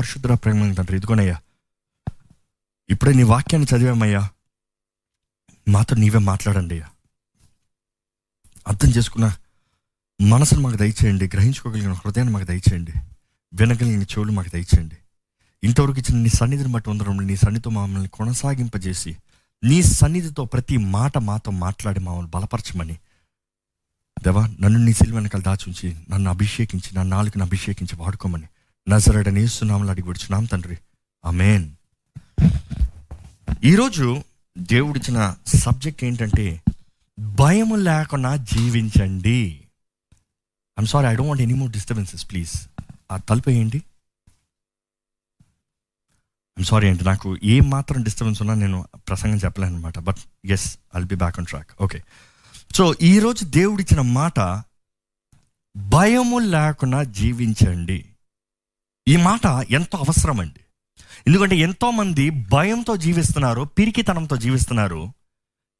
పరిశుద్ధ ప్రేమ తండ్రి. ఇదిగోనయ్యా ఇప్పుడే నీ వాక్యాన్ని చదివామయ్యా. మాతో నీవే మాట్లాడండి అయ్యా. అర్థం చేసుకున్న మనసును మాకు దయచేయండి గ్రహించుకోగలిగిన హృదయాన్ని మాకు దయచేయండి వినగలిగిన చెవులు మాకు దయచేయండి. ఇంతవరకు ఇచ్చిన నీ సన్నిధిని బట్టి ఉండడం నీ సన్నిధితో మమ్మల్ని కొనసాగింపజేసి నీ సన్నిధితో ప్రతి మాట మాతో మాట్లాడి మమ్మల్ని బలపరచమని. దేవా నన్ను నీ సిల్వ వెనకాల దాచుంచి నన్ను అభిషేకించి నా నాలుగును అభిషేకించి వాడుకోమని. నజరడని సునామలు అడిగి విడుచున్నాం తండ్రి. అమేన్ ఈరోజు దేవుడిచ్చిన సబ్జెక్ట్ ఏంటంటే భయం లేకుండా జీవించండి. I'm sorry I don't want any more disturbances please ఆ తలుపు వేయండి ఐమ్ సారీ అంటే నాకు ఏ మాత్రం డిస్టర్బెన్స్ ఉన్నా నేను ప్రసంగం చెప్పలేను అనమాట but yes I'll be back on track okay so ఈరోజు దేవుడిచ్చిన మాట భయము లేకుండా జీవించండి. ఈ మాట ఎంతో అవసరమండి. ఎందుకంటే ఎంతోమంది భయంతో జీవిస్తున్నారు పిరికితనంతో జీవిస్తున్నారు.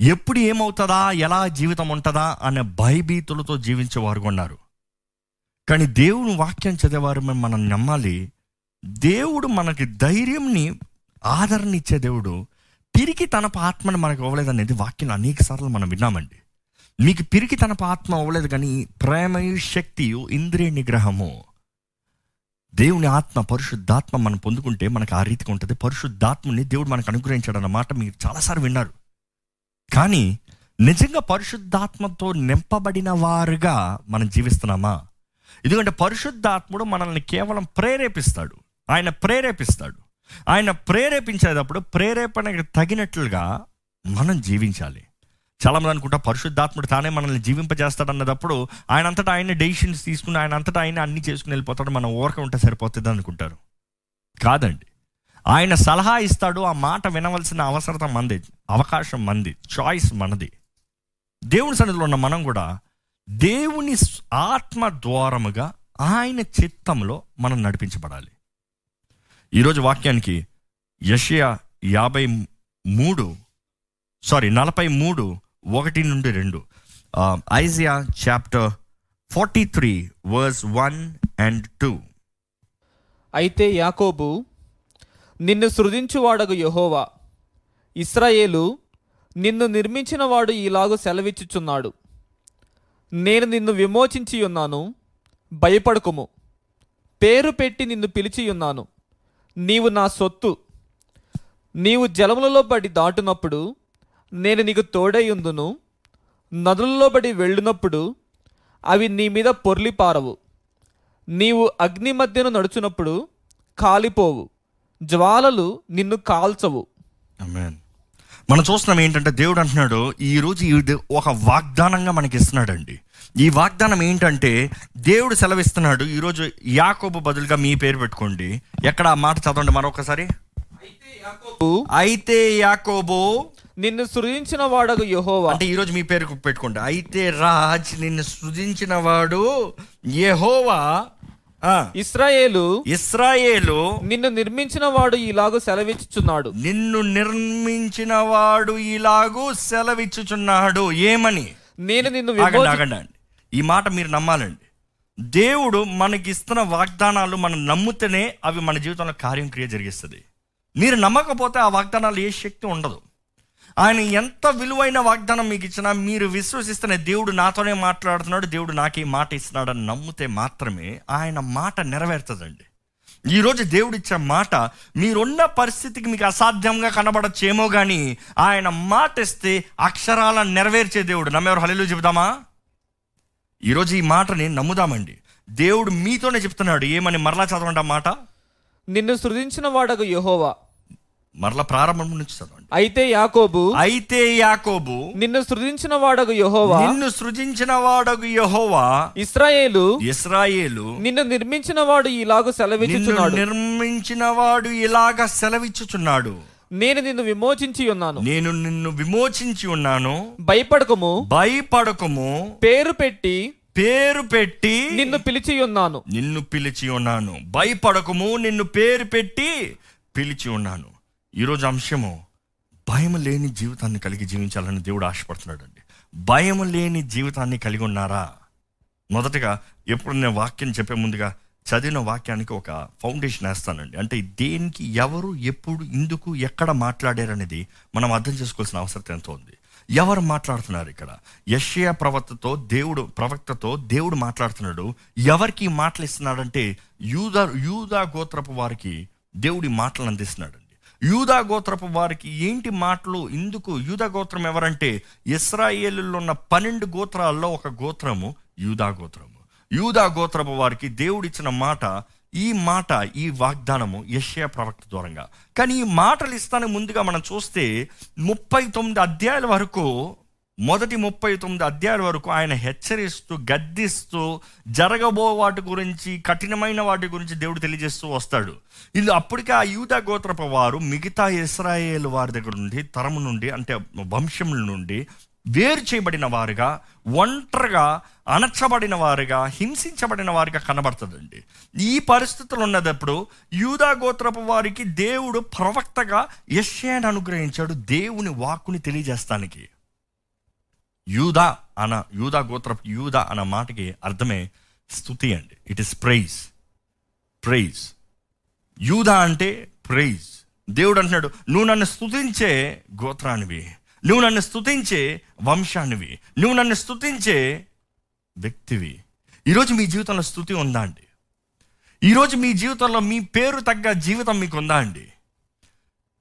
ఎప్పుడు ఏమవుతుందా ఎలా జీవితం ఉంటుందా అనే భయభీతులతో జీవించేవారు ఉన్నారు. కానీ దేవుని వాక్యం చదివేవారు మనం నమ్మాలి దేవుడు మనకి ధైర్యంని ఆదరణ ఇచ్చే దేవుడు పిరికి తన ఆత్మను మనకు ఇవ్వలేదనేది వాక్యం అనేక సార్లు మనం విన్నామండి. మీకు పిరికి తన ఆత్మ ఇవ్వలేదు కానీ ప్రేమయు శక్తియు ఇంద్రియ నిగ్రహము దేవుని ఆత్మ పరిశుద్ధాత్మ మనం పొందుకుంటే మనకు ఆ రీతిగా ఉంటుంది. పరిశుద్ధాత్మని దేవుడు మనకు అనుగ్రహించాడు అన్నమాట మీరు చాలాసార్లు విన్నారు. కానీ నిజంగా పరిశుద్ధాత్మతో నింపబడిన వారుగా మనం జీవిస్తున్నామా? ఎందుకంటే పరిశుద్ధాత్ముడు మనల్ని కేవలం ప్రేరేపిస్తాడు. ఆయన ప్రేరేపిస్తాడు. ఆయన ప్రేరేపించేటప్పుడు ప్రేరేపణకు తగినట్లుగా మనం జీవించాలి. చాలా మంది అనుకుంటా పరిశుద్ధాత్ముడు తానే మనల్ని జీవింపజేస్తాడు అన్నదప్పుడు ఆయన అంతటా ఆయన డెసిషన్స్ తీసుకుని ఆయన అంతటా ఆయన అన్ని చేసుకుని వెళ్ళిపోతాడు. మనం ఓరక ఉంటే సరిపోతుంది అనుకుంటారు. కాదండి. ఆయన సలహా ఇస్తాడు. ఆ మాట వినవలసిన అవసరత మంది అవకాశం మంది చాయిస్ మనది. దేవుని సన్నిధిలో ఉన్న మనం కూడా దేవుని ఆత్మ ద్వారముగా ఆయన చిత్తంలో మనం నడిపించబడాలి. ఈరోజు వాక్యానికి యషియా యాభై మూడు సారీ నలభై మూడు ఒకటి నుండి రెండు. Isaiah chapter forty three verse one and two. అయితే యాకోబు నిన్ను సృజించువాడగు యహోవా. ఇస్రాయేలు నిన్ను నిర్మించినవాడు ఇలాగు సెలవిచ్చుచున్నాడు. నేను నిన్ను విమోచించి ఉన్నాను భయపడకుము. పేరు పెట్టి నిన్ను పిలిచి ఉన్నాను నీవు నా సొత్తు. నీవు జలములలో పడి దాటునప్పుడు నేను నీకు తోడై ఉందును. నదులలో పడి వెళ్ళినప్పుడు అవి నీ మీద పొర్లిపారవు నీవు అగ్ని మధ్యను నడుచునప్పుడు కాలిపోవు. జ్వాలలు నిన్ను కాల్చవు. Amen. మనం చూస్తున్నాం ఏంటంటే దేవుడు అంటున్నాడు ఈ రోజు ఇది ఒక వాగ్దానంగా మనకి ఇస్తున్నాడండి. ఈ వాగ్దానం ఏంటంటే దేవుడు సెలవిస్తున్నాడు ఈరోజు యాకోబు బదులుగా మీ పేరు పెట్టుకోండి. ఎక్కడ ఆ మాట చదవండి మరొకసారి. అయితే యాకోబు నిన్ను సృజించిన వాడగు యహోవా. అంటే ఈరోజు మీ పేరు పెట్టుకోండి అయితే రాజ్ నిన్ను సృజించిన వాడు యెహోవా. ఇస్రాయేలు ఇస్రాయేలు నిన్ను నిర్మించిన వాడు ఇలాగు సెలవిచ్చుచున్నాడు. నిన్ను నిర్మించిన వాడు ఇలాగూ సెలవిచ్చుచున్నాడు. ఏమని? నేను నిన్ను ఆగండి ఈ మాట మీరు నమ్మాలండి. దేవుడు మనకి ఇస్తున్న వాగ్దానాలు మనం నమ్ముతేనే అవి మన జీవితంలో కార్యం క్రియ జరిగిస్తుంది. మీరు నమ్మకపోతే ఆ వాగ్దానాలు ఏ శక్తి ఉండదు. ఆయన ఎంత విలువైన వాగ్దానం మీకు ఇచ్చినా మీరు విశ్వసిస్తున్న దేవుడు నాతోనే మాట్లాడుతున్నాడు దేవుడు నాకే మాట ఇస్తున్నాడని నమ్మితే మాత్రమే ఆయన మాట నెరవేరుతుందండి ఈరోజు దేవుడిచ్చే మాట మీరున్న పరిస్థితికి మీకు అసాధ్యంగా కనబడచ్చేమో కానీ ఆయన మాట ఇస్తే అక్షరాలను నెరవేర్చే దేవుడు. నమ్మేవారు హలీలు చెబుదామా? ఈరోజు ఈ మాటని నమ్ముదామండి. దేవుడు మీతోనే చెప్తున్నాడు ఏమని మరలా చదవండి ఆ మాట? నిన్ను సృజించిన వాడకు యహోవా. మరలా ప్రారంభం నుంచి చదవండి. అయితే యాకోబు అయితే యాకోబు నిన్ను సృజించిన వాడగు యహోవా. నిన్ను సృజించిన వాడగు యెహోవా. ఇస్రాయేలు ఇస్రాయేలు నిన్ను నిర్మించిన వాడు ఇలాగు సెలవిచ్చుచున్నాడు. నిర్మించిన వాడు ఇలాగా సెలవిచ్చుచున్నాడు. నేను నిన్ను విమోచించి ఉన్నాను. నేను నిన్ను విమోచించి ఉన్నాను. భయపడకము. భయపడకము. పేరు పెట్టి పేరు పెట్టి నిన్ను పిలిచి ఉన్నాను. నిన్ను పిలిచి ఉన్నాను. భయపడకము. నిన్ను పేరు పెట్టి పిలిచి ఉన్నాను. ఈరోజు అంశము భయం లేని జీవితాన్ని కలిగి జీవించాలని దేవుడు ఆశపడుతున్నాడు అండి భయం లేని జీవితాన్ని కలిగి ఉన్నారా? మొదటగా ఎప్పుడు నేను వాక్యం చెప్పే ముందుగా చదివిన వాక్యానికి ఒక ఫౌండేషన్ వేస్తానండి. అంటే దేనికి ఎవరు ఎప్పుడు ఎందుకు ఎక్కడ మాట్లాడారనేది మనం అర్థం చేసుకోవాల్సిన అవసరం ఎంతో ఉంది. ఎవరు మాట్లాడుతున్నారు ఇక్కడ? యష్యా ప్రవక్తతో దేవుడు ప్రవక్తతో దేవుడు మాట్లాడుతున్నాడు. ఎవరికి మాటలు ఇస్తున్నాడంటే యూదా యూదా గోత్రపు వారికి దేవుడి మాటలు అందిస్తున్నాడు. యూదా గోత్రపు వారికి ఏంటి మాటలు? ఇందుకు యూదా గోత్రం ఎవరంటే ఇస్రాయేలులో ఉన్న పన్నెండు గోత్రాల్లో ఒక గోత్రము యూదా గోత్రము. యూదా గోత్రపు వారికి దేవుడిచ్చిన మాట ఈ మాట ఈ వాగ్దానము యష్యా ప్రవక్త దూరంగా కానీ ఈ మాటలు ఇస్తాను ముందుగా మనం చూస్తే ముప్పై తొమ్మిది అధ్యాయాల వరకు మొదటి ముప్పై తొమ్మిది అధ్యాయుల వరకు ఆయన హెచ్చరిస్తూ గద్దిస్తూ జరగబో వాటి గురించి కఠినమైన వాటి గురించి దేవుడు తెలియజేస్తూ వస్తాడు. ఇది అప్పటికే ఆ యూదా గోత్రపు వారు మిగతా ఇస్రాయేల్ వారి దగ్గర నుండి తరము నుండి అంటే వంశముల నుండి వేరు చేయబడిన వారుగా ఒంటరిగా అణచబడిన వారుగా హింసించబడిన వారిగా కనబడుతుందండి. ఈ పరిస్థితులు ఉన్నదప్పుడు యూదా గోత్రపు వారికి దేవుడు ప్రవక్తగా యశ్యాన్ని అనుగ్రహించాడు దేవుని వాక్కుని తెలియజేస్తానికి. యూదా అన యూదా గోత్ర యూదా అన్న మాటకి అర్థమే స్థుతి అండి. ఇట్ ఇస్ ప్రైజ్ ప్రైజ్ యూదా అంటే ప్రైజ్ దేవుడు అంటున్నాడు నువ్వు నన్ను స్తుతించే గోత్రానివి. నువ్వు నన్ను స్థుతించే వంశానివి. నువ్వు నన్ను స్థుతించే వ్యక్తివి. ఈరోజు మీ జీవితంలో స్థుతి ఉందా అండి? ఈరోజు మీ జీవితంలో మీ పేరు తగ్గ జీవితం మీకు ఉందా అండి?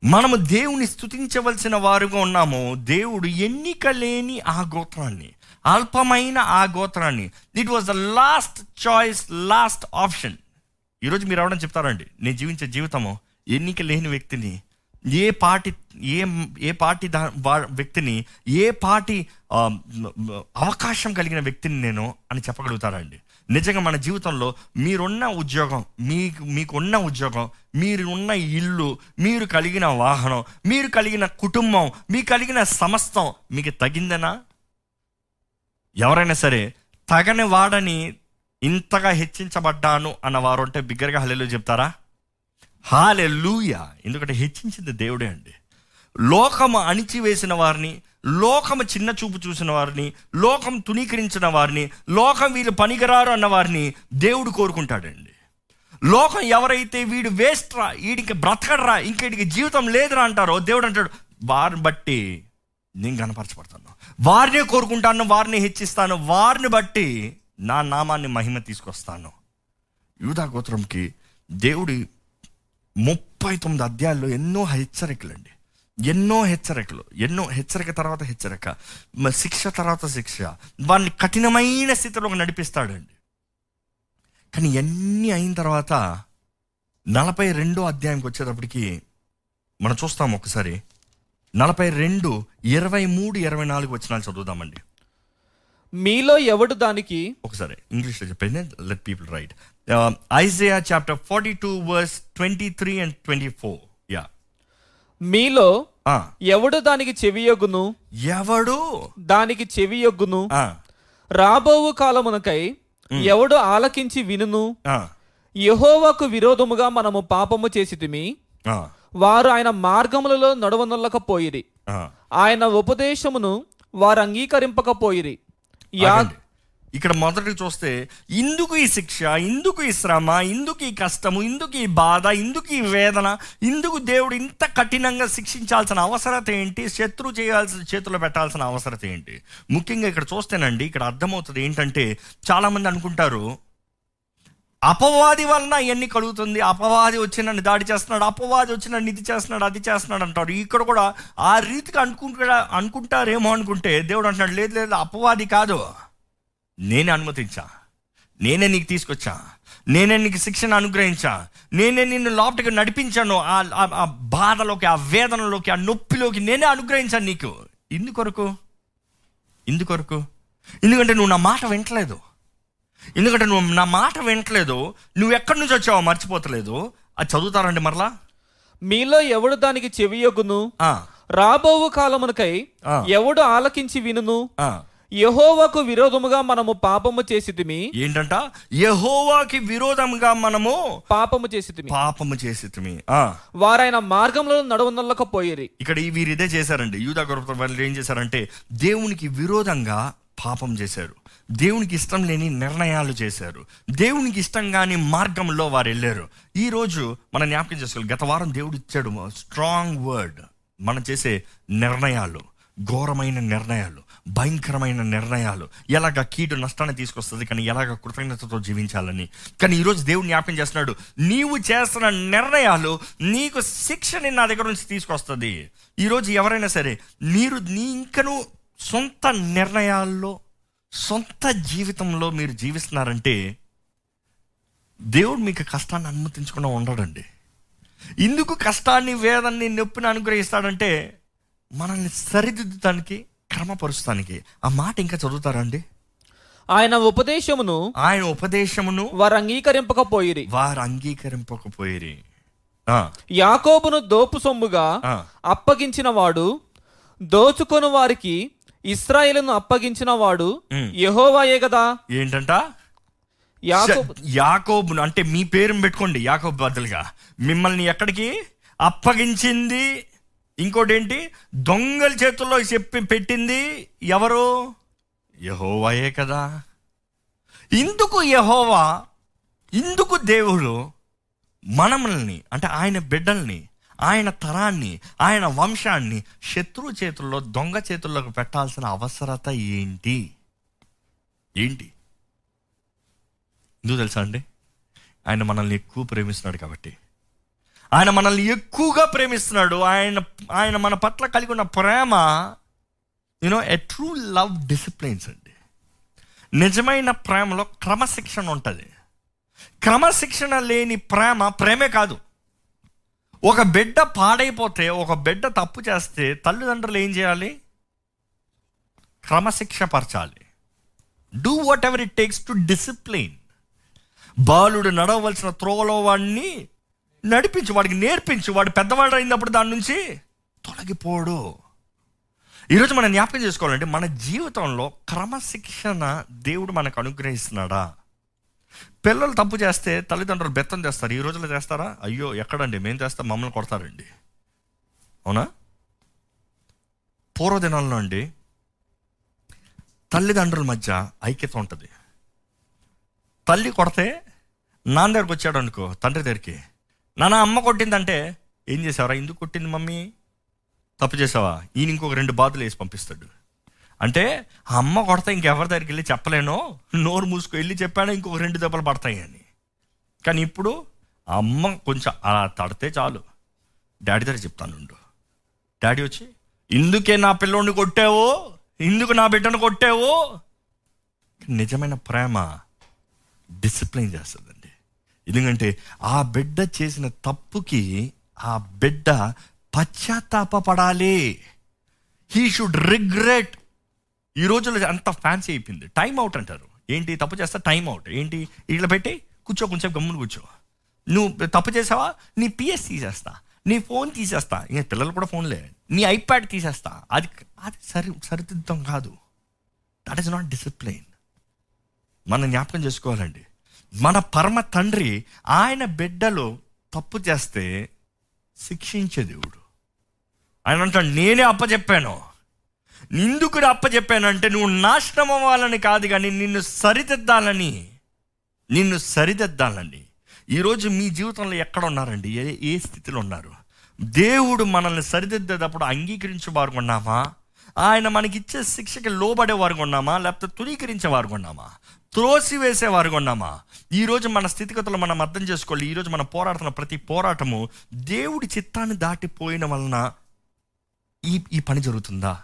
మనము దేవుని స్తుతించవలసిన వారుగా ఉన్నాము. దేవుడు ఎన్నిక లేని ఆ గోత్రాన్ని అల్పమైన ఆ గోత్రాన్ని. It was the last choice last option ఈరోజు మీరు అవడం చెప్తారండి నేను జీవించే జీవితము ఎన్నిక లేని వ్యక్తిని ఏ పార్టీ ఏ ఏ పార్టీ దా వ్యక్తిని ఏ పార్టీ అవకాశం కలిగిన వ్యక్తిని నేను అని చెప్పగలుగుతారండి నిజంగా మన జీవితంలో మీరున్న ఉద్యోగం మీకు మీకున్న ఉద్యోగం మీరు ఉన్న ఇల్లు మీరు కలిగిన వాహనం మీరు కలిగిన కుటుంబం మీ కలిగిన సమస్తం మీకు తగిందనా? ఎవరైనా సరే తగని వాడని ఇంతగా హెచ్చించబడ్డాను అన్న వారు ఉంటే బిగ్గరగా హలేలు చెప్తారా? హాలెలూయ ఎందుకంటే హెచ్చించింది దేవుడే అండి. లోకము అణిచివేసిన వారిని లోకము చిన్న చూపు చూసిన వారిని లోకం తునీకరించిన వారిని లోకం వీళ్ళు పనికిరారు అన్న వారిని దేవుడు కోరుకుంటాడండి. లోకం ఎవరైతే వీడు వేస్ట్రా వీడికి బ్రతకడరా ఇంక జీవితం లేదురా అంటారో దేవుడు అంటాడు వారిని బట్టి నేను కనపరచబడతాను వారినే కోరుకుంటాను వారిని హెచ్చిస్తాను వారిని బట్టి నా నామాన్ని మహిమ తీసుకొస్తాను. యూదా గోత్రంకి దేవుడి ముప్పై తొమ్మిది అధ్యాయాల్లో ఎన్నో హెచ్చరికలండి. ఎన్నో హెచ్చరికలు ఎన్నో హెచ్చరిక తర్వాత హెచ్చరిక. శిక్ష తర్వాత శిక్ష. వారిని కఠినమైన స్థితిలోకి నడిపిస్తాడండి. కానీ ఎన్ని అయిన తర్వాత నలభై రెండో అధ్యాయంకి వచ్చేటప్పటికి మనం చూస్తాం ఒకసారి. నలభై రెండు ఇరవై మూడు ఇరవై నాలుగు వచ్చినాలు చదువుదామండి. మీలో ఎవడు దానికి? ఒకసారి ఇంగ్లీష్లో చెప్పండి let people write. Isaiah chapter forty two verse twenty three and twenty four. మీలో ఎవడు దానికి చెవియొగ్గును ఎవడు? దానికి చెవియొగ్గును రాబోవు కాలమునకై ఎవడు ఆలకించి వినును? యెహోవాకు విరోధముగా మనము పాపము చేసితిమి? వారు ఆయన మార్గములలో నడవనొల్లకపోయిరి. ఆయన ఉపదేశమును వారు అంగీకరింపకపోయిరి. ఇక్కడ మొదటి చూస్తే ఇందుకు ఈ శిక్ష ఇందుకు ఈ శ్రమ ఇందుకు ఈ కష్టము ఇందుకు ఈ బాధ ఇందుకు ఈ వేదన ఇందుకు దేవుడు ఇంత కఠినంగా శిక్షించాల్సిన అవసరత ఏంటి? శత్రు చేయాల్సిన చేతిలో పెట్టాల్సిన అవసరత ఏంటి? ముఖ్యంగా ఇక్కడ చూస్తేనండి ఇక్కడ అర్థమవుతుంది ఏంటంటే చాలామంది అనుకుంటారు అపవాది వలన ఇవన్నీ కలుగుతుంది. అపవాది వచ్చి నన్ను దాడి చేస్తున్నాడు అపవాది వచ్చి నన్ను ఇది చేస్తున్నాడు అది చేస్తున్నాడు అంటారు. ఇక్కడ కూడా ఆ రీతిగా అనుకుంటా అనుకుంటారేమో అనుకుంటే దేవుడు అంటున్నాడు లేదు లేదు అపవాది కాదు. నేనే అనుమతించా. నేనే నీకు తీసుకొచ్చా. నేనే నీకు శిక్షణ అనుగ్రహించా. నేనే నిన్ను లోపలికి నడిపించాను. ఆ- బాధలోకి ఆ వేదనలోకి ఆ నొప్పిలోకి నేనే అనుగ్రహించాను నీకు. ఇందుకొరకు? ఇందుకొరకు? ఎందుకంటే నువ్వు నా మాట వింటలేదు. ఎందుకంటే నువ్వు నా మాట వింటలేదు. నువ్వు ఎక్కడి నుంచి వచ్చావో మర్చిపోతలేదు. అది చదువుతారండి మరలా? మీలో ఎవడు దానికి చెవియొగ్గును? ఆ, రాబోవు కాలమునకై. ఎవడు ఆలకించి వినును. యెహోవాకు విరోధముగా మనము పాపము చేసితిమి. ఏంటంట? యహోవాకి విరోధంగా మనము పాపము చేసితిమి. పాపము చేసి వారాయన మార్గంలో నడవనొల్లకపోయిరి. ఇక్కడ వీరు ఇదే చేశారండి. యూదా గొప్ప వాళ్ళు ఏం చేశారంటే దేవునికి విరోధంగా పాపం చేశారు. దేవునికి ఇష్టం లేని నిర్ణయాలు చేశారు. దేవునికి ఇష్టం కాని మార్గంలో వారు వెళ్ళారు. ఈరోజు మనం జ్ఞాపకం చేసుకోవాలి. గత వారం దేవుడు ఇచ్చాడు స్ట్రాంగ్ వర్డ్ మనం చేసే నిర్ణయాలు. ఘోరమైన నిర్ణయాలు భయంకరమైన నిర్ణయాలు. ఎలాగ కీడు నష్టాన్ని తీసుకొస్తుంది కానీ ఎలాగ కృతజ్ఞతతో జీవించాలని. కానీ ఈరోజు దేవుడు జ్ఞాపకం చేస్తున్నాడు నీవు చేస్తున్న నిర్ణయాలు నీకు శిక్షని నా దగ్గర నుంచి తీసుకొస్తుంది. ఈరోజు ఎవరైనా సరే మీరు నీ ఇంకను సొంత నిర్ణయాల్లో సొంత జీవితంలో మీరు జీవిస్తున్నారంటే దేవుడు మీకు కష్టాన్ని అనుమతించకుండా ఉండడండి. ఇందుకు కష్టాన్ని వేదాన్ని నొప్పిని అనుగ్రహిస్తాడంటే మనల్ని సరిదిద్దడానికి క్రమపరుస్తానికి ఆ మాట ఇంకా చదువుతారండి ఆయన ఉపదేశమును ఆయన ఉపదేశమును వారు అంగీకరింపకపోయిరి. వారు అంగీకరింపకపోయిరి. ఆ, యాకోబును దోపు సొమ్ముగా. అప్పగించిన వాడు దోచుకొని వారికి ఇస్రాయేలును అప్పగించిన వాడు. యెహోవాయే కదా. ఏంటంట? యాకోబు యాకోబును అంటే మీ పేరుని పెట్టుకోండి యాకోబు బదులుగా. మిమ్మల్ని ఎక్కడికి? అప్పగించింది ఇంకోటి ఏంటి దొంగల చేతుల్లో చెప్పి పెట్టింది ఎవరు? యహోవాయే కదా. ఇందుకు యహోవా ఇందుకు దేవుడు మనల్ని అంటే ఆయన బిడ్డల్ని ఆయన తరాన్ని ఆయన వంశాన్ని శత్రు చేతుల్లో దొంగ చేతుల్లోకి పెట్టాల్సిన అవసరత ఏంటి? ఏంటి? ఎందుకు తెలుసా అండి? ఆయన మనల్ని ఎక్కువ ప్రేమిస్తున్నాడు కాబట్టి. ఆయన మనల్ని ఎక్కువగా ప్రేమిస్తున్నాడు. ఆయన ఆయన మన పట్ల కలిగి ఉన్న ప్రేమ you know a true love disciplines అండి. నిజమైన ప్రేమలో క్రమశిక్షణ ఉంటుంది. క్రమశిక్షణ లేని ప్రేమ ప్రేమే కాదు. ఒక బిడ్డ పాడైపోతే ఒక బిడ్డ తప్పు చేస్తే తల్లిదండ్రులు ఏం చేయాలి? క్రమశిక్ష పరచాలి. Do whatever it takes to discipline బాలుడు నడవలసిన త్రోవలో వాడిని నడిపించు వాడికి నేర్పించు. వాడు పెద్దవాడు అయినప్పుడు దాని నుంచి తొలగిపోడు. ఈరోజు మనం జ్ఞాపకం చేసుకోవాలంటే మన జీవితంలో క్రమశిక్షణ దేవుడు మనకు అనుగ్రహిస్తున్నాడా? పిల్లలు తప్పు చేస్తే తల్లిదండ్రులు బెత్తం చేస్తారు. ఈ రోజుల్లో చేస్తారా? అయ్యో ఎక్కడండి? మేము చేస్తాం మమ్మల్ని కొడతారండి. అవునా? పూర్వదినాల్లో అండి తల్లిదండ్రుల మధ్య ఐక్యత ఉంటుంది. తల్లి కొడితే నాన్న దగ్గరకు వచ్చాడు అనుకో తండ్రి దగ్గరికి నాన్న అమ్మ కొట్టిందంటే ఏం చేసావరా? ఎందుకు కొట్టింది మమ్మీ? తప్పు చేసావా? ఈయన ఇంకొక రెండు బాతులు వేసి పంపిస్తాడు. అంటే ఆ అమ్మ కొడతా ఇంకెవరి దగ్గరికి వెళ్ళి చెప్పలేను. నోరు మూసుకు వెళ్ళి చెప్పాను? ఇంకొక రెండు దెబ్బలు పడతాయి అని. కానీ ఇప్పుడు అమ్మ కొంచెం అలా తడితే చాలు. డాడీ దగ్గర చెప్తానుండు డాడీ వచ్చి ఇందుకే నా పిల్లోడిని కొట్టావు? ఇందుకు నా బిడ్డను కొట్టావు? నిజమైన ప్రేమ డిసిప్లిన్ చేస్తుంది. ఎందుకంటే ఆ బిడ్డ చేసిన తప్పుకి ఆ బిడ్డ పశ్చాత్తాపడాలి హీ షుడ్ రిగ్రెట్ ఈ రోజుల్లో అంత ఫ్యాన్సీ అయిపోయింది. టైం అవుట్ అంటారు. ఏంటి తప్పు చేస్తా? టైం అవుట్ ఏంటి? ఇట్లా పెట్టి కూర్చో కొంచెం గమ్మున కూర్చో. నువ్వు తప్పు చేసావా? నీ పిఎస్ తీసేస్తా. నీ ఫోన్ తీసేస్తా. ఇంకా పిల్లలు కూడా ఫోన్లే నీ ఐప్యాడ్ తీసేస్తా. అది అది సరి సరిదిద్దం కాదు. దట్ ఈస్ నాట్ డిసిప్లైన్ మనం జ్ఞాపకం చేసుకోవాలండి. మన పరమ తండ్రి ఆయన బిడ్డలు తప్పు చేస్తే శిక్షించే దేవుడు. ఆయన అంటాడు నేనే అప్పచెప్పాను నిందుకుడు అప్పచెప్పానంటే నువ్వు నాశనం అవ్వాలని కాదు కానీ నిన్ను సరిదిద్దాలని నిన్ను సరిదిద్దాలని. ఈరోజు మీ జీవితంలో ఎక్కడ ఉన్నారండి? ఏ ఏ స్థితిలో ఉన్నారు? దేవుడు మనల్ని సరిదిద్దేటప్పుడు అంగీకరించే వారు ఉన్నామా? ఆయన మనకిచ్చే శిక్షకి లోబడే వారు ఉన్నామా? లేకపోతే తునీకరించే వారు ఉన్నామా? త్రోసి వారు ఉన్నామా ఈరోజు మన స్థితిగతులు మనం అర్థం చేసుకోవాలి. ఈరోజు మనం పోరాడుతున్న ప్రతి పోరాటము దేవుడి చిత్తాన్ని దాటిపోయిన వలన ఈ ఈ పని జరుగుతుందా?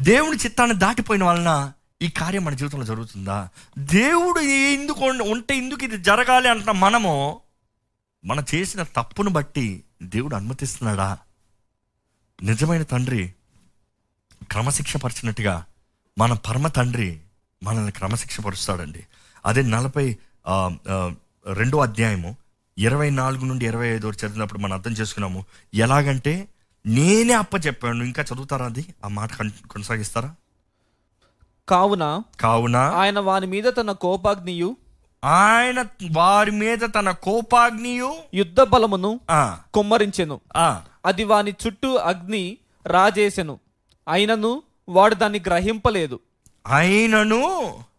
దేవుడి చిత్తాన్ని దాటిపోయిన వలన ఈ కార్యం మన జీవితంలో జరుగుతుందా? దేవుడు ఎందుకు ఉంటే ఎందుకు ఇది జరగాలి అంటున్న మనము మనం చేసిన తప్పును బట్టి దేవుడు అనుమతిస్తున్నాడా? నిజమైన తండ్రి క్రమశిక్ష పరిచినట్టుగా మన పరమ తండ్రి మనల్ని క్రమశిక్ష పరుస్తాడండి అదే నలభై రెండో అధ్యాయము ఇరవై నాలుగు నుండి ఇరవై ఐదు వరకు చదివినప్పుడు మనం అర్థం చేసుకున్నాము ఎలాగంటే నేనే అప్ప చెప్పాను. ఇంకా చదువుతారా అది? ఆ మాట కన్- కొనసాగిస్తారా? కావున కావున ఆయన వాని మీద తన కోపాగ్నియు ఆయన వారి మీద తన కోపాగ్నియు యుద్ధ బలమును కుమ్మరించెను. అది వాని చుట్టూ అగ్ని రాజేసెను. అయినను వాడు దాన్ని గ్రహింపలేదు. ఆయనను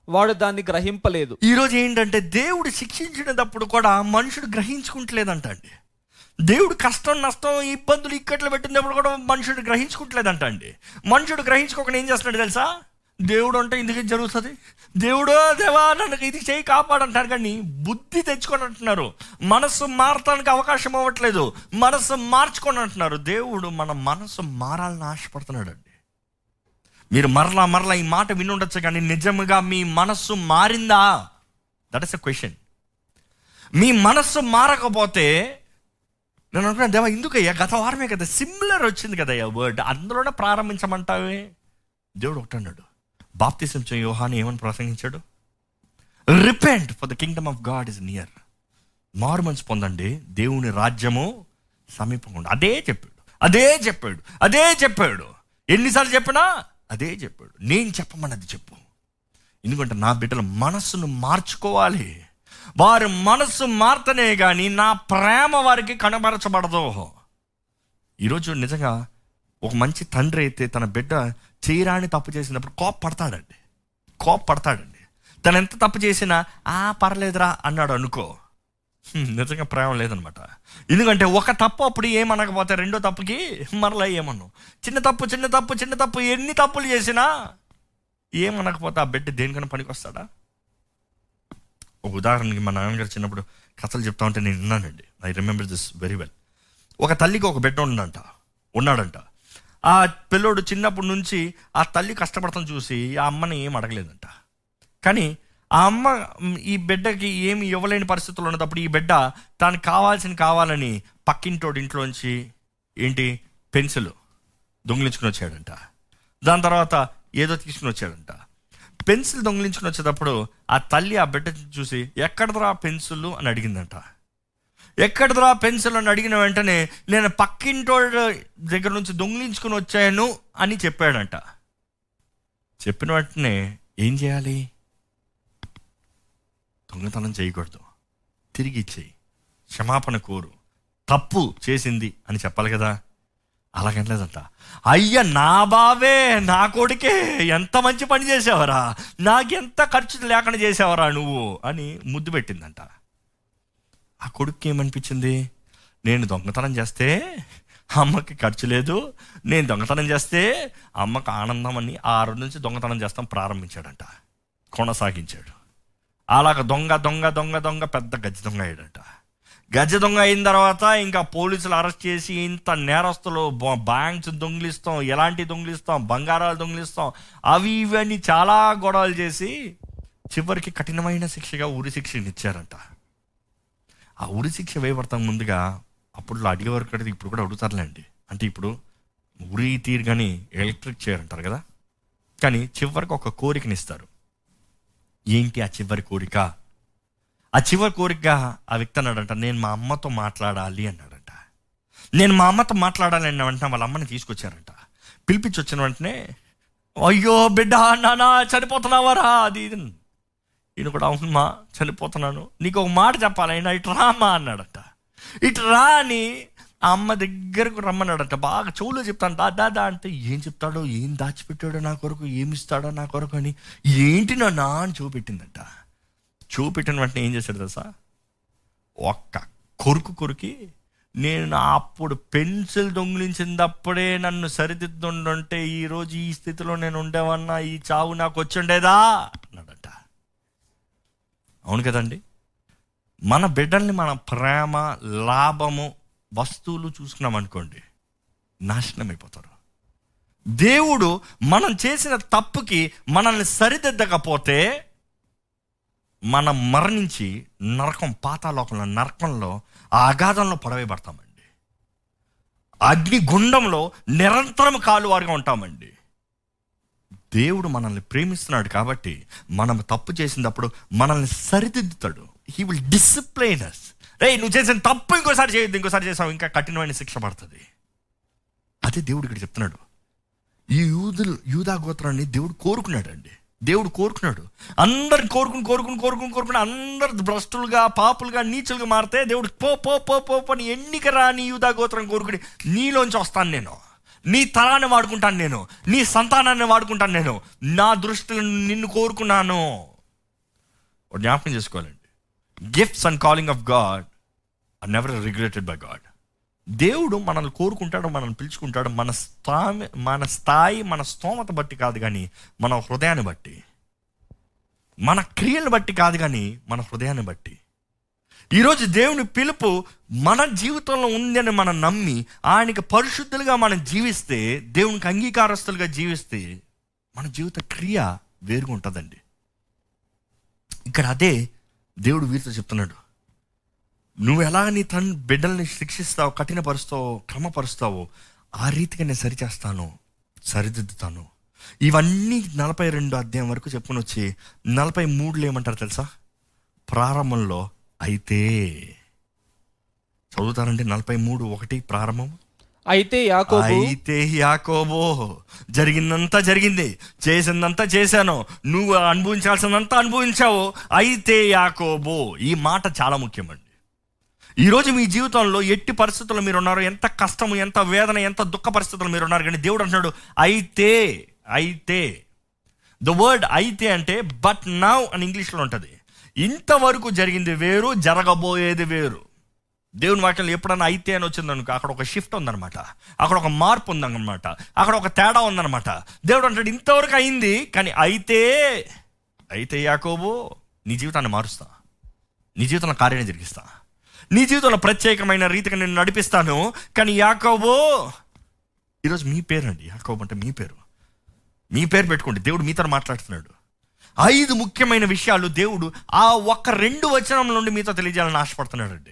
వాడు దాన్ని గ్రహింపలేదు. ఈరోజు ఏంటంటే దేవుడు శిక్షించినప్పుడు కూడా మనుషుడు గ్రహించుకుంటలేదంట అండి దేవుడు కష్టం నష్టం ఇబ్బందులు ఇక్కట్లు పెట్టినప్పుడు కూడా మనుషుడు గ్రహించుకుంటలేదంట అండి మనుషుడు గ్రహించుకోకుండా ఏం చేస్తున్నాడు తెలుసా? దేవుడు అంటే ఇందుకే జరుగుతుంది? దేవుడు దేవా నన్ను ఇది చేయి కాపాడంటారు కానీ బుద్ధి తెచ్చుకొని అంటున్నారు. మనస్సు మారటానికి అవకాశం అవ్వట్లేదు. మనస్సు మార్చుకొని అంటున్నారు. దేవుడు మన మనస్సు మారాలని ఆశపడుతున్నాడు అండి మీరు మరలా మరలా ఈ మాట వినుండొచ్చు కానీ నిజముగా మీ మనస్సు మారిందా? దట్ ఇస్ ఎ క్వశ్చన్ మీ మనస్సు మారకపోతే నేను అనుకున్నాను దేవా ఎందుకయ్యా? గత వారమే కదా సిమిలర్ వచ్చింది కదయ్యా వర్డ్ అందులోనే ప్రారంభించమంటావే? దేవుడు ఒకటి అన్నాడు బాప్తిసం యోహాని ఏమని ప్రసంగించాడు? Repent for the kingdom of God is near Mormons పొందండి దేవుని రాజ్యము సమీపంగా అదే చెప్పాడు అదే చెప్పాడు అదే చెప్పాడు. ఎన్నిసార్లు చెప్పినా అదే చెప్పాడు. నేను చెప్పమన్నది చెప్పు. ఎందుకంటే నా బిడ్డల మనస్సును మార్చుకోవాలి. వారి మనస్సు మార్తనే కానీ నా ప్రేమ వారికి కనబరచబడదు. ఈరోజు నిజంగా ఒక మంచి తండ్రి అయితే తన బిడ్డ చేయరాని తప్పు చేసినప్పుడు కోప పడతాడండి తను ఎంత తప్పు చేసినా ఆ పర్లేదురా అన్నాడు అనుకో. నిజంగా ప్రేమ లేదనమాట. ఎందుకంటే ఒక తప్పు అప్పుడు ఏమనకపోతే రెండో తప్పుకి మరలా ఏమన్నావు చిన్న తప్పు చిన్న తప్పు చిన్న తప్పు ఎన్ని తప్పులు చేసినా ఏమనకపోతే ఆ బిడ్డ దేనికైనా పనికి వస్తాడా ఒక ఉదాహరణకి మా నాన్నగారు చిన్నప్పుడు కథలు చెప్తా ఉంటే నేను విన్నానండి. I remember this very well ఒక తల్లికి ఒక బిడ్డ ఉండంట ఉన్నాడంట. ఆ పిల్లోడు చిన్నప్పటి నుంచి ఆ తల్లి కష్టపడతాం చూసి ఆ అమ్మని ఏం అడగలేదంట. కానీ ఆ అమ్మ ఈ బిడ్డకి ఏమి ఇవ్వలేని పరిస్థితుల్లో ఉన్నప్పుడు ఈ బిడ్డ తాను కావాల్సిన కావాలని పక్కింటోడి ఇంట్లోంచి ఏంటి? పెన్సిల్ దొంగిలించుకుని వచ్చాడంట. దాని తర్వాత ఏదో తీసుకుని వచ్చాడంట. పెన్సిల్ దొంగిలించుకుని వచ్చేటప్పుడు ఆ తల్లి ఆ బిడ్డ చూసి ఎక్కడదరా పెన్సిల్? అని అడిగిందంట. ఎక్కడదరా పెన్సిల్? అని అడిగిన వెంటనే నేను పక్కింటోడు దగ్గర నుంచి దొంగిలించుకుని వచ్చాను అని చెప్పాడంట. చెప్పిన వెంటనే ఏం చేయాలి? దొంగతనం చేయకూడదు. తిరిగి ఇచ్చేయి. క్షమాపణ కోరు. తప్పు చేసింది అని చెప్పాలి కదా? అలాగనలేదంట. అయ్య నా బావే నా కొడుకే ఎంత మంచి పని చేసావరా? నాకెంత ఖర్చు లేకుండా చేసావరా నువ్వు? అని ముద్దు పెట్టిందంట. ఆ కొడుక్కి ఏమనిపించింది? నేను దొంగతనం చేస్తే అమ్మకి ఖర్చు లేదు. నేను దొంగతనం చేస్తే అమ్మకు ఆనందం అని ఆ రోజు నుంచి దొంగతనం చేస్తాం ప్రారంభించాడంట. కొనసాగించాడు. అలాగ దొంగ దొంగ దొంగ దొంగ పెద్ద గజ దొంగ అయ్యాడంట. గజ్జ దొంగ అయిన తర్వాత ఇంకా పోలీసులు అరెస్ట్ చేసి ఇంత నేరస్తులు బ్యాంక్స్ దొంగిలిస్తాం ఎలాంటి దొంగిలిస్తాం బంగారాలు దొంగిలిస్తాం అవి ఇవన్నీ చాలా గొడవలు చేసి చివరికి కఠినమైన శిక్షగా ఉరి శిక్షని ఇచ్చారంట. ఆ ఉరి శిక్ష వేయబడతాం ముందుగా అప్పుడు అడిగేవారు కడితే ఇప్పుడు కూడా అడుగుతారులేండి. అంటే ఇప్పుడు ఉరి తీరుగాని ఎలక్ట్రిక్ చేయరంటారు అంటారు కదా? కానీ చివరికి ఒక కోరికని ఇస్తారు. ఏంటి ఆ చివరి కోరిక? ఆ చివరి కోరిక ఆ వ్యక్తి అన్నాడంట నేను మా అమ్మతో మాట్లాడాలి అన్నాడంట. నేను మా అమ్మతో మాట్లాడాలి అన్న వెంటనే వాళ్ళ అమ్మని తీసుకొచ్చారంట. పిలిపించి వచ్చిన వెంటనే అయ్యో బిడ్డ నానా చనిపోతున్నావారా అది ఇది. అని. ఈయన కూడా అవునమ్మా చనిపోతున్నాను. నీకు ఒక మాట చెప్పాలి అయినా ఇటు రామా అన్నాడట. ఇటు రా అని ఆ అమ్మ దగ్గరకు రమ్మన్నాడట. బాగా చెవులో చెప్తాను. దా దా దా అంటే ఏం చెప్తాడో ఏం దాచిపెట్టాడో నా కొరకు ఏమి ఇస్తాడో నా కొరకు అని ఏంటి నా అని చూపెట్టిందట చూపెట్టిన వెంటనే ఏం చేశాడు తెలుసా? ఒక్క కొరుకు కొరికి నేను అప్పుడు పెన్సిల్ దొంగిలించినప్పుడే నన్ను సరిదిద్దుండుంటే ఈరోజు ఈ స్థితిలో నేను ఉండేవన్నా ఈ చావు నాకు వచ్చుండేదా? అన్నాడట. అవును కదండి. మన బిడ్డల్ని మన ప్రేమ లాభము వస్తువులు చూసుకున్నాం అనుకోండి నాశనం అయిపోతారు దేవుడు మనం చేసిన తప్పుకి మనల్ని సరిదిద్దకపోతే మనం మరణించి నరకం పాతాలోకంలో నరకంలో ఆ అగాధంలో పడవేయబడతామండి. అగ్నిగుండంలో నిరంతరం కాలువారుగా ఉంటామండి. దేవుడు మనల్ని ప్రేమిస్తున్నాడు కాబట్టి మనం తప్పు చేసినప్పుడు మనల్ని సరిదిద్దుతాడు. హీ విల్ డిసిప్లైన్ అస్ రే నువ్వు చేసిన తప్పు ఇంకోసారి చేయొద్దు ఇంకోసారి చేసావు ఇంకా కఠినమైన శిక్ష పడుతుంది అదే దేవుడు ఇక్కడ చెప్తున్నాడు ఈ యూదులు యూదా గోత్రాన్ని దేవుడు కోరుకున్నాడు అండి దేవుడు కోరుకున్నాడు అందరిని కోరుకుని కోరుకుని కోరుకుని కోరుకుని అందరు భ్రష్టులుగా పాపులుగా నీచులుగా మారితే దేవుడు పో పో పో పో పని ఎన్నిక రాని యూదా గోత్రం కోరుకుని నీలోంచి వస్తాను నేను నీ తలాన్ని వాడుకుంటాను నేను నీ సంతానాన్ని వాడుకుంటాను నేను నా దృష్టి నిన్ను కోరుకున్నాను జ్ఞాపకం చేసుకోవాలండి gifts and calling of God are never regretted by God దేవుడు మనల్ని కోరుకుంటాడు మనల్ని పిలుచుకుంటాడు మన స్థాయి మన స్థాయి మన స్తోమత బట్టి కాదు కానీ మన హృదయాన్ని బట్టి. మన క్రియను బట్టి కాదు కానీ మన హృదయాన్ని బట్టి. ఈరోజు దేవుని పిలుపు మన జీవితంలో ఉందని మనం నమ్మి ఆయనకి పరిశుద్ధులుగా మనం జీవిస్తే దేవునికి అంగీకారస్తులుగా జీవిస్తే మన జీవిత క్రియ వేరుగా ఉంటుందండి. ఇక్కడ అదే దేవుడు వీరితో చెప్తున్నాడు. నువ్వు ఎలా నీ తన బిడ్డల్ని శిక్షిస్తావు కఠినపరుస్తావో క్రమపరుస్తావో ఆ రీతిగా నేను సరిచేస్తాను సరిదిద్దుతాను. ఇవన్నీ నలభై రెండు అధ్యాయం వరకు చెప్పుకొని వచ్చి నలభై మూడులో ఏమంటారు తెలుసా? ప్రారంభంలో అయితే చదువుతారంటే నలభై మూడు ఒకటి ప్రారంభం? అయితే యాకోబు అయితే యాకోబో జరిగిందంతా జరిగింది చేసిందంతా చేశాను నువ్వు అనుభవించాల్సిందంతా అనుభవించావు. అయితే యాకోబో ఈ మాట చాలా ముఖ్యమండి. ఈరోజు మీ జీవితంలో ఎట్టి పరిస్థితుల్లో మీరు ఉన్నారు ఎంత కష్టము ఎంత వేదన ఎంత దుఃఖ పరిస్థితుల్లో మీరు ఉన్నారు కానీ దేవుడు అంటున్నాడు అయితే అయితే. ద వర్డ్ అయితే అంటే బట్ నౌ అని ఇంగ్లీష్లో ఉంటుంది. ఇంతవరకు జరిగింది వేరు జరగబోయేది వేరు. దేవుని వాక్యంలో ఎప్పుడన్నా అయితే అని వచ్చింది అనుకో అక్కడ ఒక షిఫ్ట్ ఉందన్నమాట. అక్కడ ఒక మార్పు ఉందన్నమాట. అక్కడ ఒక తేడా ఉందన్నమాట. దేవుడు అంటాడు ఇంతవరకు అయింది కానీ అయితే అయితే యాకోబు నీ జీవితాన్ని మారుస్తా. నీ జీవితంలో కార్యాన్ని జరిగిస్తా. నీ జీవితంలో ప్రత్యేకమైన రీతిగా నేను నడిపిస్తాను. కానీ యాకోబో ఈరోజు మీ పేరు అండి యాకోబు అంటే మీ పేరు. మీ పేరు పెట్టుకోండి. దేవుడు మీతో మాట్లాడుతున్నాడు. ఐదు ముఖ్యమైన విషయాలు దేవుడు ఆ ఒక్క రెండు వచనం నుండి మీతో తెలియజేయాలని ఆశపడుతున్నాడండి.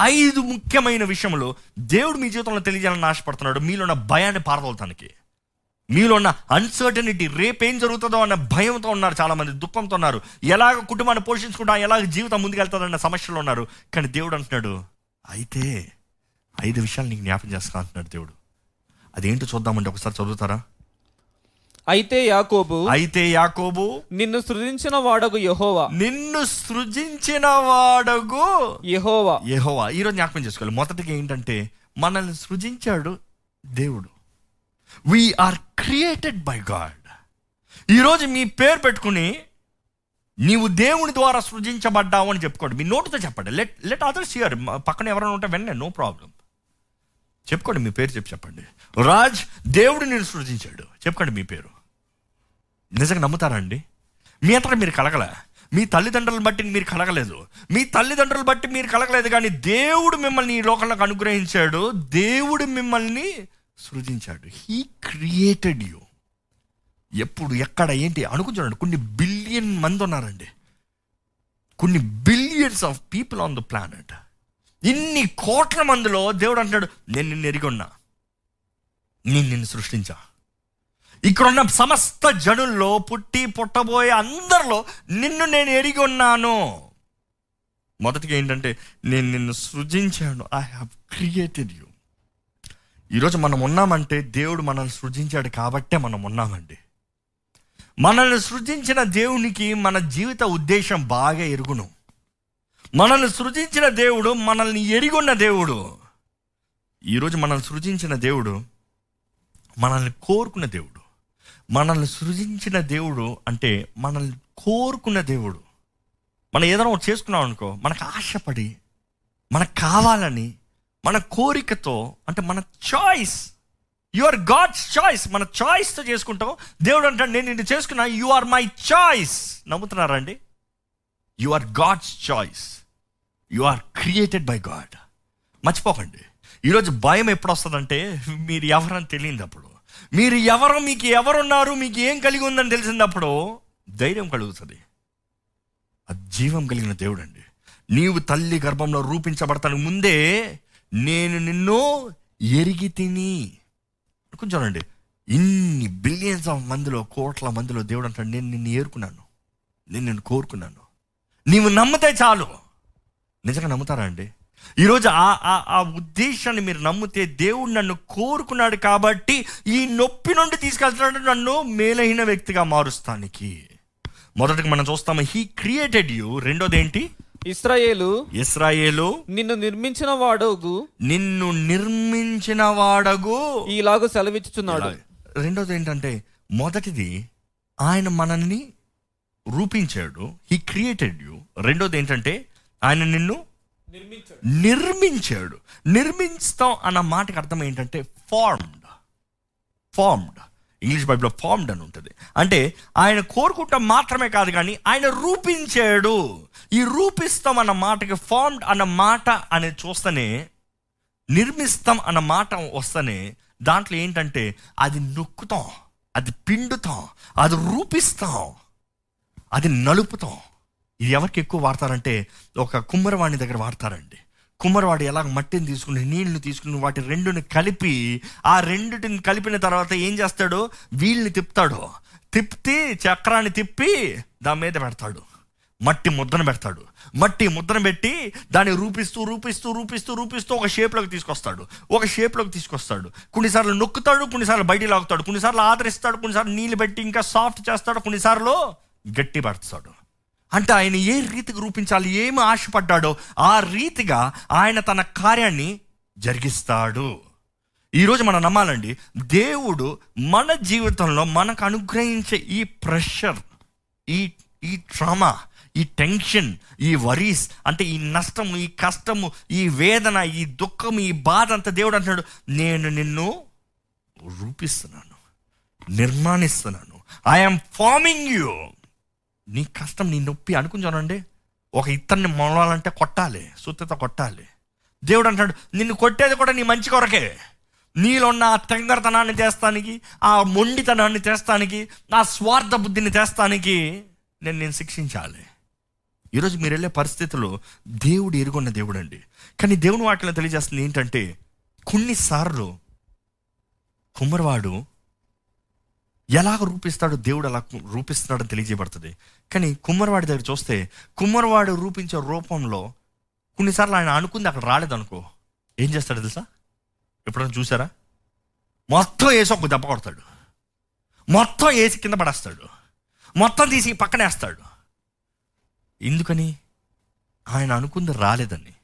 ఐదు ముఖ్యమైన విషయంలో దేవుడు మీ జీవితంలో తెలియజేయాలని ఆశపడుతున్నాడు. మీలో ఉన్న భయాన్ని పారదోలటానికి. మీలో ఉన్న అన్సర్టనిటీ రేపేం జరుగుతుందో అన్న భయంతో ఉన్నారు చాలా మంది దుఃఖంతో ఉన్నారు. ఎలాగ కుటుంబాన్ని పోషించుకుంటా ఎలాగ జీవితం ముందుకెళ్తుందన్న సమస్యలు ఉన్నారు. కానీ దేవుడు అంటున్నాడు అయితే ఐదు విషయాలు నీకు జ్ఞాపం చేస్తా అంటున్నాడు దేవుడు. అదేంటో చూద్దామంటే ఒకసారి చదువుతారా? అయితే యాకోబు అయితే యాకోబు నిన్ను సృజించిన వాడగు యహోవా. నిన్ను సృజించిన వాడగు యహోవా. యెహోవా. ఈరోజు జ్ఞాపకం చేసుకోవాలి. మొదటిగా ఏంటంటే మనల్ని సృజించాడు దేవుడు. వీఆర్ క్రియేటెడ్ బై గాడ్ ఈరోజు మీ పేరు పెట్టుకుని నీవు దేవుని ద్వారా సృజించబడ్డావు అని చెప్పుకోండి. మీ నోటితో చెప్పండి. లెట్ లెట్ అదర్స్ హియర్ పక్కన ఎవరైనా ఉంటే వెంటనే నో ప్రాబ్లం చెప్పుకోండి మీ పేరు చెప్పి చెప్పండి. రాజ్ దేవుడు నేను సృజించాడు. చెప్పుకోండి మీ పేరు. నిజంగా నమ్ముతారా అండి? మీ అంతటా మీరు కలగల. మీ తల్లిదండ్రులను బట్టి మీరు కలగలేదు. మీ తల్లిదండ్రులు బట్టి మీరు కలగలేదు కానీ దేవుడు మిమ్మల్ని ఈ లోకంలోకి అనుగ్రహించాడు. దేవుడు మిమ్మల్ని సృజించాడు. హీ క్రియేటెడ్ యూ ఎప్పుడు ఎక్కడ ఏంటి? అనుకుంటున్నాడు కొన్ని బిలియన్ మంది ఉన్నారండి. కొన్ని billions of people on the planet ఇన్ని కోట్ల మందిలో దేవుడు అంటాడు నేను నిన్ను ఎరిగి ఉన్నా. నేను నిన్ను సృష్టించా. ఇక్కడ ఉన్న సమస్త జనుల్లో పుట్టి పుట్టబోయే అందరిలో నిన్ను నేను ఎరిగి ఉన్నాను. మొదటిగా ఏంటంటే నేను నిన్ను సృజించాను. ఐ హ్యావ్ క్రియేటెడ్ యూ ఈరోజు మనం ఉన్నామంటే దేవుడు మనల్ని సృజించాడు కాబట్టే మనం ఉన్నామండి. మనల్ని సృజించిన దేవునికి మన జీవిత ఉద్దేశం బాగా ఎరుగును. మనల్ని సృజించిన దేవుడు మనల్ని ఎరిగొన్న దేవుడు. ఈరోజు మనల్ని సృజించిన దేవుడు మనల్ని కోరుకున్న దేవుడు. మనల్ని సృజించిన దేవుడు అంటే మనల్ని కోరుకున్న దేవుడు. మనం ఏదైనా ఒకటి చేసుకున్నాం అనుకో మనకు ఆశపడి మనకు కావాలని మన కోరికతో అంటే మన choice you are God's choice మన చాయిస్తో చేసుకుంటాం దేవుడు అంటాడు నేను నిన్ను చేసుకున్నా యు ఆర్ మై చాయిస్ నమ్ముతున్నారా అండి? You are God's choice you are created by God మర్చిపోకండి. ఈరోజు భయం ఎప్పుడు వస్తుందంటే మీరు ఎవరని తెలియనప్పుడు. మీరు ఎవరు మీకు ఎవరున్నారు మీకు ఏం కలిగి ఉందని తెలిసినప్పుడు ధైర్యం కలుగుతుంది. ఆ జీవం కలిగిన దేవుడు అండి నీవు తల్లి గర్భంలో రూపించబడతాను ముందే నేను నిన్ను ఎరిగి తిని కొంచెం ఇన్ని బిలియన్స్ ఆఫ్ మందిలో కోట్ల మందిలో దేవుడు అంటాడు నేను నిన్ను ఏరుకున్నాను. నేను నిన్ను కోరుకున్నాను. నీవు నమ్మితే చాలు. నిజంగా నమ్ముతారా అండి? ఈరోజు ఆ ఆ- ఆ ఉద్దేశాన్ని మీరు నమ్మితే దేవుడు నన్ను కోరుకున్నాడు కాబట్టి ఈ నొప్పి నుండి తీసుకెళ్తున్నాడు నన్ను మేలైన వ్యక్తిగా మారుస్తానికి. మొదటికి మనం చూస్తాము హీ క్రియేటెడ్ యూ రెండోది ఏంటి? ఇస్రాయేలు ఇస్రాయేలు నిన్ను నిర్మించిన వాడగు. నిన్ను నిర్మించిన వాడగు. ఈలాగు సెలవిచ్చుచున్నాడు. రెండోది ఏంటంటే మొదటిది ఆయన మనల్ని రూపించాడు. హీ క్రియేటెడ్ యూ రెండోది ఏంటంటే ఆయన నిన్ను నిర్మించాడు. నిర్మించాడు. అన్న మాటకి అర్థం ఏంటంటే ఫార్మ్డ్ ఫార్మ్డ్ ఇంగ్లీష్ బైబిల్లో ఫార్మ్డ్ అని ఉంటుంది. అంటే ఆయన కోరుకుంటాం మాత్రమే కాదు కానీ ఆయన రూపించాడు. ఈ రూపిస్తాం అన్న మాటకి ఫార్మ్డ్ అన్న మాట అనేది చూస్తేనే నిర్మిస్తాం అన్న మాట వస్తేనే దాంట్లో ఏంటంటే అది నొక్కుతాం అది పిండుతాం అది రూపిస్తాం అది నలుపుతాం. ఇది ఎవరికి ఎక్కువ వాడతారంటే ఒక కుమ్మరవాణి దగ్గర వాడతారండి. కుమ్మరవాడు ఎలా మట్టిని తీసుకుని నీళ్ళు తీసుకుని వాటి రెండుని కలిపి ఆ రెండుటిని కలిపిన తర్వాత ఏం చేస్తాడు? వీళ్ళని తిప్పుతాడు. తిప్పి చక్రాన్ని తిప్పి దాని మీద పెడతాడు. మట్టి ముద్రను పెడతాడు. మట్టి ముద్రను పెట్టి దాన్ని రూపిస్తూ రూపిస్తూ రూపిస్తూ రూపిస్తూ ఒక షేప్లోకి తీసుకొస్తాడు. ఒక షేప్లోకి తీసుకొస్తాడు. కొన్నిసార్లు నొక్కుతాడు కొన్నిసార్లు బయటికి లాగుతాడు. కొన్నిసార్లు ఆదరిస్తాడు కొన్నిసార్లు నీళ్ళు పెట్టి ఇంకా సాఫ్ట్ చేస్తాడు కొన్నిసార్లు గట్టి పడుతాడు అంటే ఆయన ఏ రీతికి రూపించాలి ఏమి ఆశపడ్డాడో ఆ రీతిగా ఆయన తన కార్యాన్ని జరిగిస్తాడు. ఈరోజు మనం నమ్మాలండి దేవుడు మన జీవితంలో మనకు అనుగ్రహించే ఈ ప్రెషర్ ఈ ఈ ట్రామా ఈ టెన్షన్ ఈ వరీస్ అంటే ఈ నష్టము ఈ కష్టము ఈ వేదన ఈ దుఃఖం ఈ బాధ అంతా దేవుడు అంటున్నాడు నేను నిన్ను రూపిస్తున్నాను నిర్మాణిస్తున్నాను. ఐఎమ్ ఫార్మింగ్ యూ నీ కష్టం నీ నొప్పి అనుకుంటానండి ఒక ఇతన్ని మొలవాలంటే కొట్టాలి సుత్తత కొట్టాలి. దేవుడు అంటాడు నిన్ను కొట్టేది కూడా నీ మంచి కొరకే. నీలో ఉన్న ఆ తెంగరతనాన్ని చేస్తానికి ఆ మొండితనాన్ని చేస్తానికి నా స్వార్థ బుద్ధిని చేస్తానికి నేను నేను శిక్షించాలి. ఈరోజు మీరు వెళ్ళే పరిస్థితుల్లో దేవుడు ఎరుగున్న దేవుడు అండి కానీ దేవుని వాటిలో తెలియజేస్తుంది ఏంటంటే కొన్నిసార్లు కుమ్మరివాడు ఎలాగ రూపిస్తాడో దేవుడు అలా రూపిస్తున్నాడని తెలియజేయబడుతుంది. కానీ కుమ్మరివాడి దగ్గర చూస్తే కుమ్మరివాడు రూపించే రూపంలో కొన్నిసార్లు ఆయన అనుకుంది అక్కడ రాలేదనుకో ఏం చేస్తాడు తెలుసా? ఎప్పుడైనా చూసారా? మొత్తం వేసి ఒక దెబ్బ కొడతాడు. మొత్తం వేసి కింద పడేస్తాడు. మొత్తం తీసి పక్కనేస్తాడు. ఎందుకని? ఆయన అనుకుంది రాలేదని.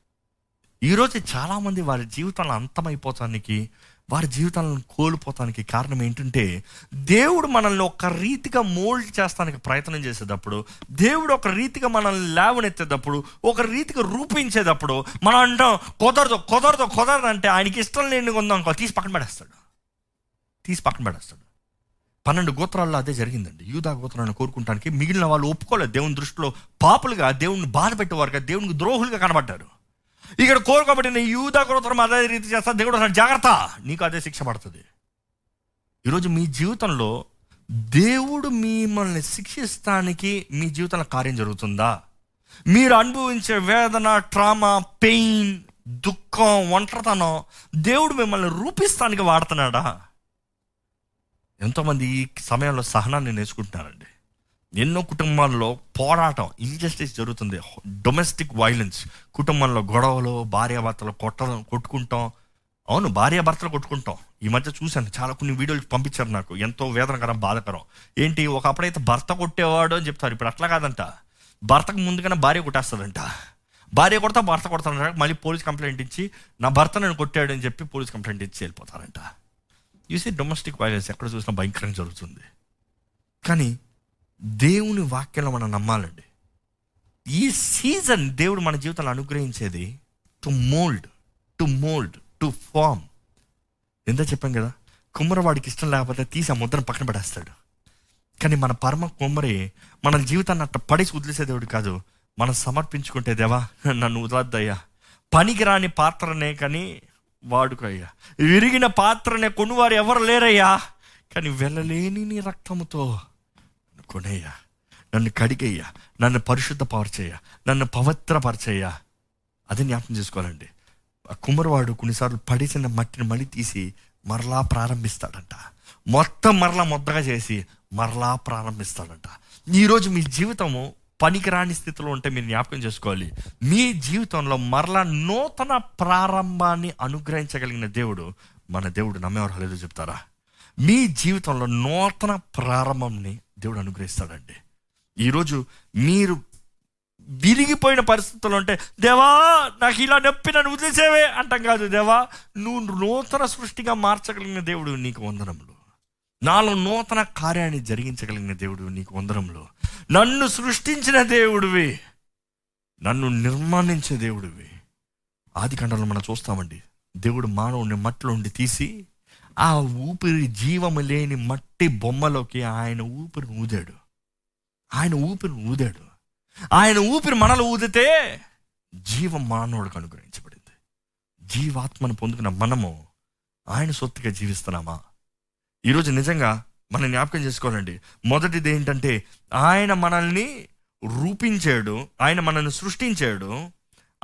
ఈరోజు చాలామంది వారి జీవితాలను అంతమైపోతానికి వారి జీవితాలను కోల్పోతానికి కారణం ఏంటంటే దేవుడు మనల్ని ఒక రీతిగా మోల్డ్ చేస్తానికి ప్రయత్నం చేసేటప్పుడు దేవుడు ఒక రీతిగా మనల్ని లేవనెత్తేటప్పుడు ఒక రీతిగా రూపించేటప్పుడు మనం అంటాం కుదరదు కుదరదు కుదరదు అంటే ఆయనకి ఇష్టం లేని ఉందాం తీసి పక్కన పడేస్తాడు. తీసి పక్కన పడేస్తాడు. పన్నెండు గోత్రాల్లో అదే జరిగిందండి. యూదా గోత్రాన్ని కోరుకుంటానికి మిగిలిన వాళ్ళు ఒప్పుకోలేదు. దేవుని దృష్టిలో పాపులుగా దేవుడిని బాధ పెట్టేవారుగా దేవునికి ద్రోహులుగా కనబడ్డారు. ఇక్కడ కోరుకోబడిన యూదా గోత్రం అదే రీతి చేస్తా దేవుడు అసలు జాగ్రత్త నీకు అదే శిక్ష పడుతుంది. ఈరోజు మీ జీవితంలో దేవుడు మిమ్మల్ని శిక్షిస్తానికి మీ జీవితంలో కార్యం జరుగుతుందా? మీరు అనుభవించే వేదన ట్రామా పెయిన్ దుఃఖం ఒంటరితనం దేవుడు మిమ్మల్ని రూపిస్తానికి వాడుతున్నాడా? ఎంతోమంది ఈ సమయంలో సహనాన్ని నేర్చుకుంటున్నారండి. ఎన్నో కుటుంబాల్లో పోరాటం ఇంజస్టిస్ జరుగుతుంది. డొమెస్టిక్ వైలెన్స్ కుటుంబంలో గొడవలు భార్యాభర్తలు కొట్టడం కొట్టుకుంటాం. అవును భార్యాభర్తలు కొట్టుకుంటాం. ఈ మధ్య చూశాను చాలా కొన్ని వీడియోలు పంపించారు నాకు. ఎంతో వేదనకరం బాధకరం. ఏంటి ఒకప్పుడైతే భర్త కొట్టేవాడు అని చెప్తారు. ఇప్పుడు అట్లా కాదంట. భర్తకు ముందుగానే భార్య కొట్టేస్తుందంట భార్య కొడతా భర్త కొడతాడంట. మళ్ళీ పోలీస్ కంప్లైంట్ ఇచ్చి నా భర్త నేను కొట్టాడు అని చెప్పి పోలీస్ కంప్లైంట్ ఇచ్చి వెళ్ళిపోతారంట. చూసి డొమెస్టిక్ వైలెన్స్ ఎక్కడ చూసినా భయంకరం జరుగుతుంది. కానీ దేవుని వాక్యంలో మనం నమ్మాలండి. ఈ సీజన్ దేవుడు మన జీవితంలో అనుగ్రహించేది to mould to mould to form ఎంత చెప్పాం కదా? కుమ్మరవాడికి ఇష్టం లేకపోతే తీసి ఆ ముద్రను పక్కన పడేస్తాడు కానీ మన పరమ కుమ్మరి మన జీవితాన్ని అట్ట పడేసి వదిలేసే దేవుడు కాదు. మనం సమర్పించుకుంటే దేవా నన్ను వదలద్దయ్యా. పనికిరాని పాత్రనే కానీ వాడుకయ్యా. విరిగిన పాత్రనే కొనువారు ఎవరు లేరయ్యా. కానీ వెళ్ళలేని నీ రక్తముతో నన్ను కొనేయ్యా. నన్ను కడిగయ్యా. నన్ను పరిశుద్ధపరచయ్యా. నన్ను పవిత్రపరచయ్యా. అది జ్ఞాపకం చేసుకోవాలండి. ఆ కుమ్మరివాడు కొన్నిసార్లు పడిసిన మట్టిని మళ్ళీ తీసి మరలా ప్రారంభిస్తాడంట. మొత్తం మరలా మొత్తగా చేసి మరలా ప్రారంభిస్తాడంట. ఈరోజు మీ జీవితము పనికిరాని స్థితిలో ఉంటే మీరు జ్ఞాపకం చేసుకోవాలి. మీ జీవితంలో మరలా నూతన ప్రారంభాన్ని అనుగ్రహించగలిగిన దేవుడు మన దేవుడు నమ్మేవారు. చెప్తారా? మీ జీవితంలో నూతన ప్రారంభంని దేవుడు అనుగ్రహిస్తాడండి. ఈరోజు మీరు విరిగిపోయిన పరిస్థితుల్లో ఉంటే దేవా నాకు ఇలా నొప్పి నన్ను వదిలేసేవే అంటాం కాదు దేవా నువ్వు నూతన సృష్టిగా మార్చగలిగిన దేవుడు నీకు వందనములు. నాలో నూతన కార్యాన్ని జరిగించగలిగిన దేవుడు నీకు వందరంలో నన్ను సృష్టించిన దేవుడివి. నన్ను నిర్మాణించే దేవుడివి. ఆది ఖండంలో మనం చూస్తామండి. దేవుడు మానవుని మట్టిలో ఉండి తీసి ఆ ఊపిరి జీవము లేని మట్టి బొమ్మలోకి ఆయన ఊపిరి ఊదాడు. ఆయన ఊపిరి ఊదాడు. ఆయన ఊపిరి మనలో ఊదితే జీవం మానవుడికి అనుగ్రహించబడింది. జీవాత్మను పొందుకున్న మనము ఆయన సొత్తుగా జీవిస్తున్నామా? ఈరోజు నిజంగా మనం జ్ఞాపకం చేసుకోవాలండి. మొదటిది ఏంటంటే ఆయన మనల్ని రూపించాడు ఆయన మనల్ని సృష్టించాడు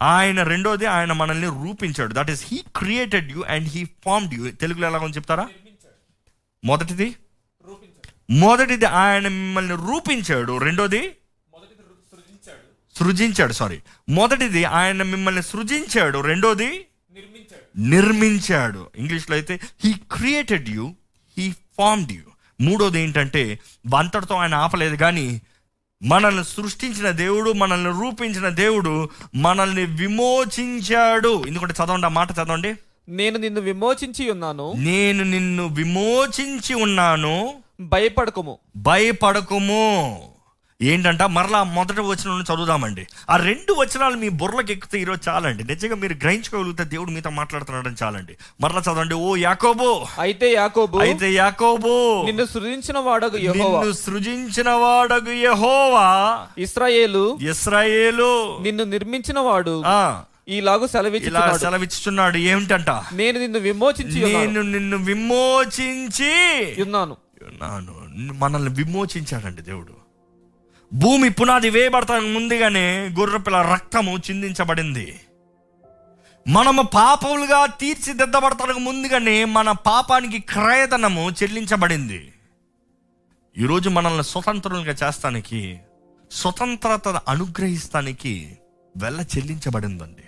ఆయన రెండోది ఆయన మనల్ని రూపించాడు. That is he created you and he formed you తెలుగులో ఎలా ఉంది చెప్తారా? మొదటిది? మొదటిది ఆయన మిమ్మల్ని రూపించాడు. రెండోది? సృజించాడు. సారీ మొదటిది ఆయన మిమ్మల్ని సృజించాడు. రెండోది? నిర్మించాడు. ఇంగ్లీష్లో అయితే he created you formed you మూడోది ఏంటంటే అంతటితో ఆయన ఆపలేదు కానీ మనల్ని సృష్టించిన దేవుడు మనల్ని రూపించిన దేవుడు మనల్ని విమోచించాడు. ఎందుకంటే చదవండి ఆ మాట చదవండి. నేను నిన్ను విమోచించి ఉన్నాను. నేను నిన్ను విమోచించి ఉన్నాను. భయపడకము. భయపడకుము. ఏంటంట? మరలా మొదటి వచనం చదువుదామండి. ఆ రెండు వచనాలు మీ బుర్రలకు ఎక్కితే ఈరోజు చాలండి. నిజంగా మీరు గ్రహించుకోగలిగితే దేవుడు మీతో మాట్లాడుతున్నాడని చాలండి. మరలా చదవండి. ఓ యాకోబు! అయితే యాకోబు! అయితే యాకోబు! నిన్ను సృజించిన వాడగు యెహోవా. నిన్ను సృజించిన వాడగు యెహోవా! ఇస్రాయేలు! ఇస్రాయేలు! నిన్ను నిర్మించిన వాడు. ఈలాగు ఇలా సెలవిచ్చుచున్నాడు. ఏమిటంట? నేను నిన్ను విమోచించి. నేను నిన్ను విమోచించి ఉన్నాను. ఉన్నాను. మనల్ని విమోచించాడండి దేవుడు. భూమి పునాది వేయబడతానికి ముందుగానే గొర్రెపిల్ల రక్తము చిందించబడింది. మనము పాపములుగా తీర్చిదిద్దబడతానికి ముందుగానే మన పాపానికి క్రయధనము చెల్లించబడింది. ఈరోజు మనల్ని స్వతంత్రులుగా చేస్తానికి స్వతంత్రత అనుగ్రహిస్తానికి వెళ్ళ చెల్లించబడిందండి.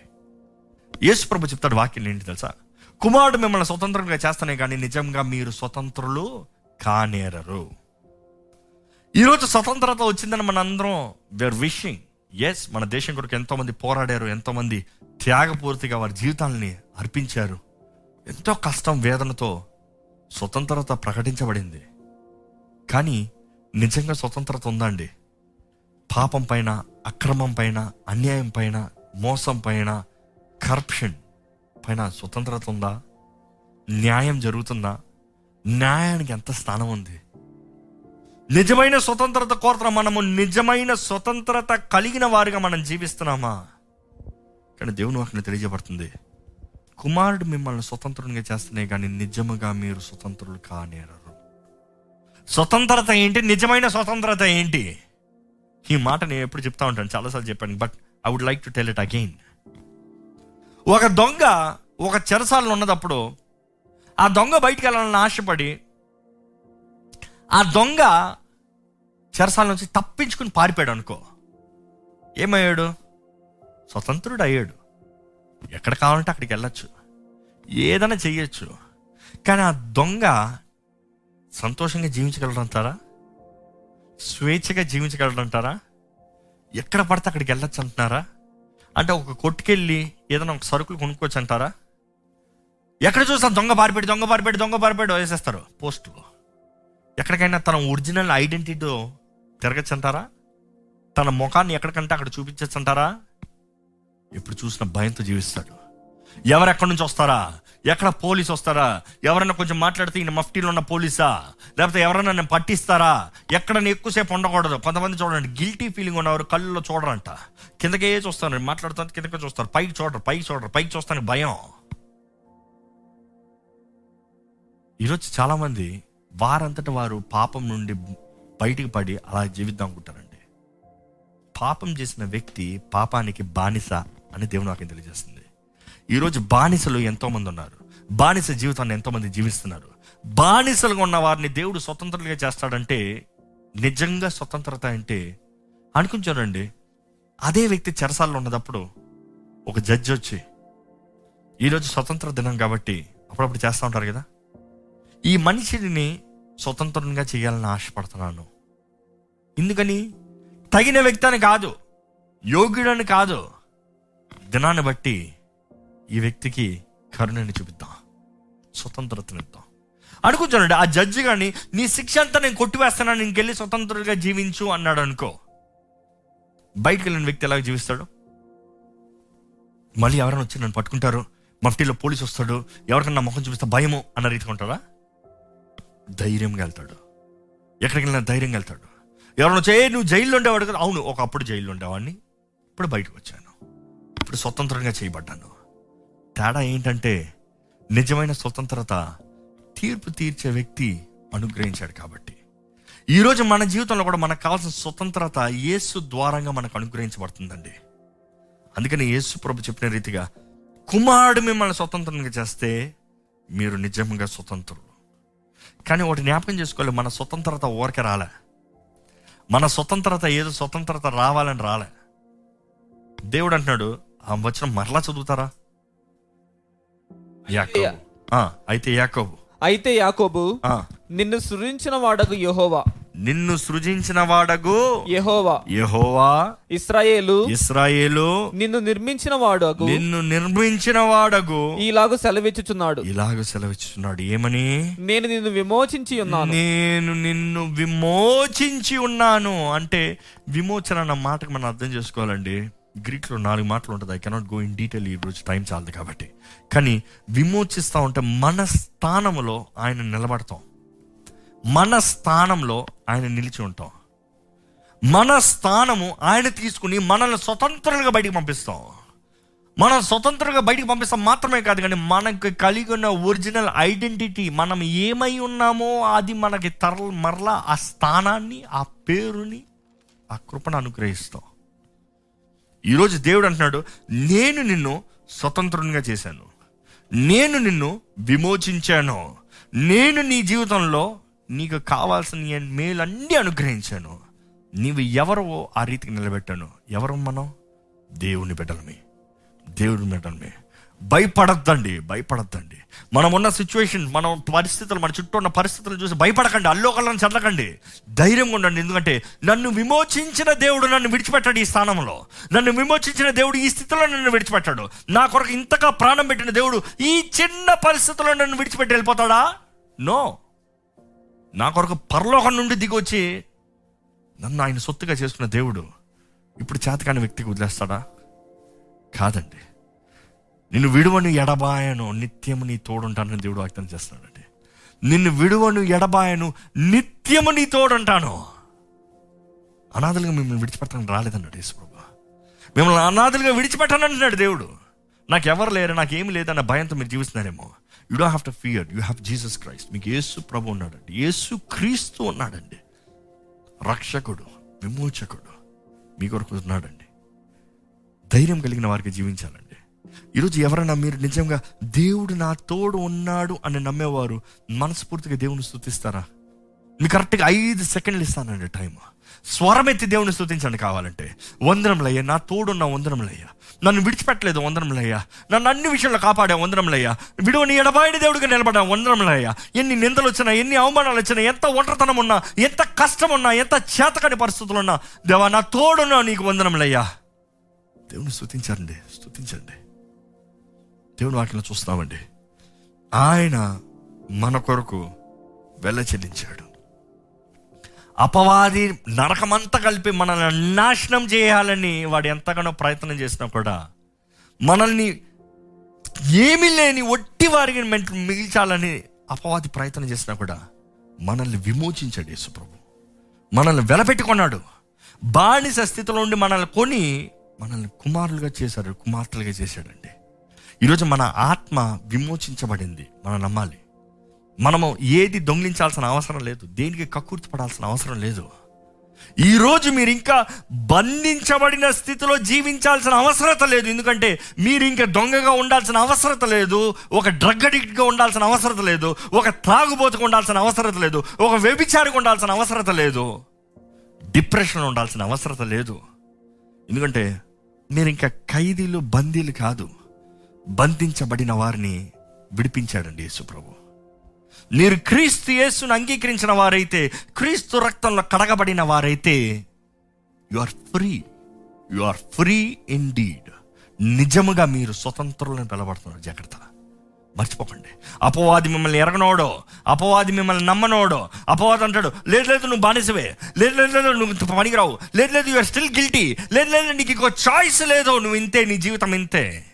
యేసు ప్రభు చెప్తాడు వాక్యం ఏంటి తెలుసా? కుమారుడు మిమ్మల్ని స్వతంత్రంగా చేస్తానే కానీ నిజంగా మీరు స్వతంత్రులు కానేరరు. ఈరోజు స్వతంత్రత వచ్చిందని మన అందరం వేర్ విషింగ్ ఎస్ మన దేశం కొరకు ఎంతోమంది పోరాడారు ఎంతోమంది త్యాగపూర్తిగా వారి జీవితాలని అర్పించారు. ఎంతో కష్టం వేదనతో స్వతంత్రత ప్రకటించబడింది. కానీ నిజంగా స్వతంత్రత ఉందండి. పాపం పైన అక్రమం పైన అన్యాయం పైన మోసం పైన కరప్షన్ పైన స్వతంత్రత ఉందా? న్యాయం జరుగుతుందా? న్యాయానికి ఎంత స్థానం ఉంది? నిజమైన స్వతంత్రత కోరుతున్న మనము నిజమైన స్వతంత్రత కలిగిన వారిగా మనం జీవిస్తున్నామా? కానీ దేవుని వాటిని తెలియజేయబడుతుంది. కుమారుడు మిమ్మల్ని స్వతంత్రునిగా చేస్తేనే కానీ నిజముగా మీరు స్వతంత్రులు కానేరరు. స్వతంత్రత ఏంటి? నిజమైన స్వతంత్రత ఏంటి? ఈ మాట నేను ఎప్పుడు చెప్తా ఉంటాను. చాలాసార్లు చెప్పాను. But I would like to tell it again ఒక దొంగ ఒక చెరసాలలో ఉన్నదప్పుడు ఆ దొంగ బయటికి వెళ్ళాలని ఆశపడి దొంగ చెరసాల నుంచి తప్పించుకుని పారిపోయాడు అనుకో. ఏమయ్యాడు? స్వతంత్రుడు అయ్యాడు ఎక్కడ కావాలంటే అక్కడికి వెళ్ళచ్చు. ఏదైనా చెయ్యొచ్చు. కానీ ఆ దొంగ సంతోషంగా జీవించగలడంటారా? స్వేచ్ఛగా జీవించగలడంటారా? ఎక్కడ పడితే అక్కడికి వెళ్ళొచ్చు అంటున్నారా? అంటే ఒక కొట్టుకెళ్ళి ఏదైనా ఒక సరుకులు కొనుక్కోవచ్చు అంటారా? ఎక్కడ చూస్తాను దొంగ పారిపెట్టి దొంగ పారిపెట్టి దొంగ పారిపెట్టి వేసేస్తారు పోస్ట్. ఎక్కడికైనా తన ఒరిజినల్ ఐడెంటిటీతో తిరగచ్చంటారా? తన ముఖాన్ని ఎక్కడికంటే అక్కడ చూపించచ్చంటారా? ఎప్పుడు చూసిన భయంతో జీవిస్తాడు. ఎవరెక్కడి నుంచి వస్తారా? ఎక్కడ పోలీస్ వస్తారా? ఎవరైనా కొంచెం మాట్లాడితే ఈయన మఫ్టీలో ఉన్న పోలీసా? లేకపోతే ఎవరైనా నన్ను పట్టిస్తారా? ఎక్కడ ఎక్కువసేపు ఉండకూడదు. కొంతమంది చూడండి గిల్టీ ఫీలింగ్ ఉన్నవారు కళ్ళులో చూడరంట. కిందకే చూస్తారు మాట్లాడుతాను కిందకే చూస్తారు. పైకి చూడరు పైకి చూడరు పైకి చూస్తానికి భయం. ఈరోజు చాలామంది వారంతట వారు పాపం నుండి బయటికి పడి అలా జీవిద్దాం అనుకుంటారండి. పాపం చేసిన వ్యక్తి పాపానికి బానిస అని దేవుడు నాకు తెలియజేస్తుంది. ఈరోజు బానిసలు ఎంతోమంది ఉన్నారు. బానిస జీవితాన్ని ఎంతోమంది జీవిస్తున్నారు. బానిసలుగా ఉన్న వారిని దేవుడు స్వతంత్రులుగా చేస్తాడంటే నిజంగా స్వతంత్రత అంటే అనుకుని అదే వ్యక్తి చెరసాల్లో ఉన్నదప్పుడు ఒక జడ్జి వచ్చి ఈరోజు స్వతంత్ర దినం కాబట్టి అప్పుడప్పుడు చేస్తూ ఉంటారు కదా ఈ మనిషిని స్వతంత్రంగా చేయాలని ఆశపడుతున్నాను. ఎందుకని? తగిన వ్యక్తి అని కాదు. యోగ్యుడని కాదు. దినాన్ని బట్టి ఈ వ్యక్తికి కరుణని చూపిద్దాం. స్వతంత్రతనిద్దాం అనుకుంటానండి ఆ జడ్జి కానీ నీ శిక్ష అంతా నేను కొట్టివేస్తాను ఇంకెళ్ళి స్వతంత్రంగా జీవించు అన్నాడు అనుకో. బయటకు వెళ్ళిన వ్యక్తి ఎలా జీవిస్తాడు? మళ్ళీ ఎవరైనా వచ్చి నన్ను పట్టుకుంటారు? మఫ్టీలో పోలీస్ వస్తాడు? ఎవరికన్నా ముఖం చూపిస్తే భయము అన్న రీతిగా ఉంటారా? ధైర్యంగా వెళ్తాడు. ఎక్కడికి వెళ్ళినా ధైర్యంగా వెళ్తాడు. ఎవరైనా వచ్చి నువ్వు జైల్లో ఉండేవాడు కదా. అవును ఒకప్పుడు జైల్లో ఉండేవాడిని. ఇప్పుడు బయటకు వచ్చాను. ఇప్పుడు స్వతంత్రంగా చేయబడ్డాను. తేడా ఏంటంటే నిజమైన స్వతంత్రత తీర్పు తీర్చే వ్యక్తి అనుగ్రహించాడు కాబట్టి. ఈరోజు మన జీవితంలో కూడా మనకు కావాల్సిన స్వతంత్రత యేసు ద్వారంగా మనకు అనుగ్రహించబడుతుందండి. అందుకని యేసు ప్రభు చెప్పిన రీతిగా కుమారుడు మిమ్మల్ని స్వతంత్రంగా చేస్తే మీరు నిజంగా స్వతంత్రులు. కానీ ఒకటి జ్ఞాపకం చేసుకోవాలి మన స్వతంత్రత ఊరికే రాలే. మన స్వతంత్రత ఏదో స్వతంత్రత రావాలని రాలే. దేవుడు అంటున్నాడు ఆ వచనం మరలా చదువుతారా? అయితే యాకోబు. అయితే యాకోబు నిన్ను సృజించిన వాడకు యెహోవా. నిన్ను సృజించిన వాడగు యెహోవా. యెహోవా. ఇస్రాయేలు. ఇస్రాయేలు. నిన్ను నిర్మించిన వాడకు నిన్ను నిర్మించిన వాడగు. ఈలాగు సెలవిచ్చుచున్నాడు. ఇలాగ సెలవిస్తున్నాడు ఏమని? నేను నిన్ను విమోచించి ఉన్నాను. నేను నిన్ను విమోచించి ఉన్నాను. అంటే విమోచన అన్న మాటకు మనం అర్థం చేసుకోవాలండి. గ్రీక్లో నాలుగు మాటలు ఉంటుంది. I cannot go in detail ఈ రోజు టైం చాలదు కాబట్టి. కానీ విమోచిస్తా ఉంటే మన స్థానంలో ఆయన నిలబడతాం. మన స్థానంలో ఆయన నిలిచి ఉంటాం. మన స్థానము ఆయన తీసుకుని మనల్ని స్వతంత్రంగా బయటికి పంపిస్తాం. మనం స్వతంత్రంగా బయటికి పంపిస్తాం మాత్రమే కాదు కానీ మనకు కలిగి ఉన్న ఒరిజినల్ ఐడెంటిటీ మనం ఏమై ఉన్నామో అది మనకి తర మరలా ఆ స్థానాన్ని ఆ పేరుని ఆ కృపను అనుగ్రహిస్తాం. ఈరోజు దేవుడు అంటున్నాడు నేను నిన్ను స్వతంత్రంగా చేశాను. నేను నిన్ను విమోచించాను. నేను నీ జీవితంలో నీకు కావాల్సిన మేలన్నీ అనుగ్రహించాను. నీవు ఎవరో ఆ రీతికి నిలబెట్టాను. ఎవరు మనం? దేవుని బిడ్డలమే. దేవుని బిడ్డలమే. భయపడద్దండి భయపడద్దండి. మనం ఉన్న సిచ్యువేషన్ మనం పరిస్థితులు మన చుట్టూ ఉన్న పరిస్థితులు చూసి భయపడకండి అల్లోకల్లని చల్లకండి ధైర్యంగా ఉండండి ఎందుకంటే నన్ను విమోచించిన దేవుడు నన్ను విడిచిపెట్టాడు ఈ స్థానంలో. నన్ను విమోచించిన దేవుడు ఈ స్థితిలో నన్ను విడిచిపెట్టాడు. నా కొరకు ఇంతగా ప్రాణం పెట్టిన దేవుడు ఈ చిన్న పరిస్థితుల్లో నన్ను విడిచిపెట్టి వెళ్ళిపోతాడా? నో నా కొరకు పరలోకం నుండి దిగొచ్చి నన్ను ఆయన సొత్తుగా చేసుకున్న దేవుడు ఇప్పుడు చేతకాని వ్యక్తికి వదిలేస్తాడా? కాదండి. నిన్ను విడువను ఎడబాయను నిత్యము నీ తోడుంటానని దేవుడు వ్యక్తం చేస్తున్నాడండి. నిన్ను విడువను ఎడబాయను నిత్యము నీ తోడుంటాను. అనాథలుగా మిమ్మల్ని విడిచిపెట్టడానికి రాలేదన్నాడు యేసుప్రభు. మిమ్మల్ని అనాథలుగా విడిచిపెట్టానంటున్నాడు దేవుడు. నాకు ఎవరు లేరు నాకు ఏమి లేదన్న భయంతో మీరు జీవిస్తున్నారేమో. You don't have to fear you have Jesus Christ మీకు యేసు ప్రభు ఉన్నాడండి. యేసు క్రీస్తు ఉన్నాడండి. రక్షకుడు విమోచకుడు మీ కొరకు ఉన్నాడండి. ధైర్యం కలిగిన వారికి జీవించాలండి. ఈరోజు ఎవరైనా మీరు నిజంగా దేవుడు నా తోడు ఉన్నాడు అని నమ్మేవారు మనస్ఫూర్తిగా దేవుని స్థుతిస్తారా? మీకు కరెక్ట్గా ఐదు సెకండ్లు ఇస్తానండి టైము. స్వరమెత్తి దేవుని స్థుతించండి కావాలంటే. వందరంలయ్యా నా తోడున్న వందరంలయ్యా నన్ను విడిచిపెట్టలేదు వందరంలయ్యా నన్ను అన్ని విషయాల్లో కాపాడా వందరంలయ్యా విడువని ఎడబాయిడి దేవుడిగా నిలబడా వందరంలయ్యా ఎన్ని నిందలు వచ్చినా ఎన్ని అవమానాలు వచ్చినా ఎంత ఒంటరితనం ఉన్నా ఎంత కష్టం ఉన్నా ఎంత చేతకని పరిస్థితులు ఉన్నా దేవా నా తోడున్నా నీకు వందరంలయ్యా దేవుని స్థుతించండి స్థుతించండి దేవుని వాక్యంలో చూస్తామండి. ఆయన మన కొరకు వెళ్ళ చెల్లించాడు. అపవాది నరకమంతా కలిపి మనల్ని నాశనం చేయాలని వాడు ఎంతగానో ప్రయత్నం చేసినా కూడా మనల్ని ఏమీ లేని ఒట్టి వారికి మిగిల్చాలని అపవాది ప్రయత్నం చేసినా కూడా మనల్ని విమోచించాడు యేసుప్రభు. మనల్ని వెలపెట్టుకున్నాడు. బానిస స్థితిలో ఉండి మనల్ని కొని మనల్ని కుమారులుగా చేశాడు కుమార్తెలుగా చేశాడండి. ఈరోజు మన ఆత్మ విమోచించబడింది. మనం నమ్మాలి. మనము ఏది దొంగిలించాల్సిన అవసరం లేదు. దేనికి కక్కుర్తి పడాల్సిన అవసరం లేదు. ఈరోజు మీరు ఇంకా బంధించబడిన స్థితిలో జీవించాల్సిన అవసరత లేదు. ఎందుకంటే మీరు ఇంకా దొంగగా ఉండాల్సిన అవసరత లేదు. ఒక డ్రగ్ అడిక్ట్గా ఉండాల్సిన అవసరత లేదు. ఒక త్రాగుబోతుకు ఉండాల్సిన అవసరత లేదు. ఒక వ్యభిచారికి ఉండాల్సిన అవసరత లేదు. డిప్రెషన్ ఉండాల్సిన అవసరత లేదు. ఎందుకంటే మీరు ఇంకా ఖైదీలు బందీలు కాదు. బంధించబడిన వారిని విడిపించాడండి యేసుప్రభు. మీరు క్రీస్తు యేసును అంగీకరించిన వారైతే క్రీస్తు రక్తంలో కడగబడిన వారైతే you are free you are free indeed నిజముగా మీరు స్వతంత్రులను పిలబడుతున్నారు జాగ్రత్త. మర్చిపోకండి. అపవాది మిమ్మల్ని ఎరగనోడో అపవాది మిమ్మల్ని నమ్మనోడో అపవాది అంటాడు లేదు లేదు నువ్వు బానిసవే. లేదు లేదు లేదు నువ్వు పనికిరావు. లేదు లేదు యూఆర్ స్టిల్ గిల్టీ లేదు లేదు నీకు ఇంకో చాయిస్ లేదు. నువ్వు ఇంతే నీ జీవితం ఇంతే.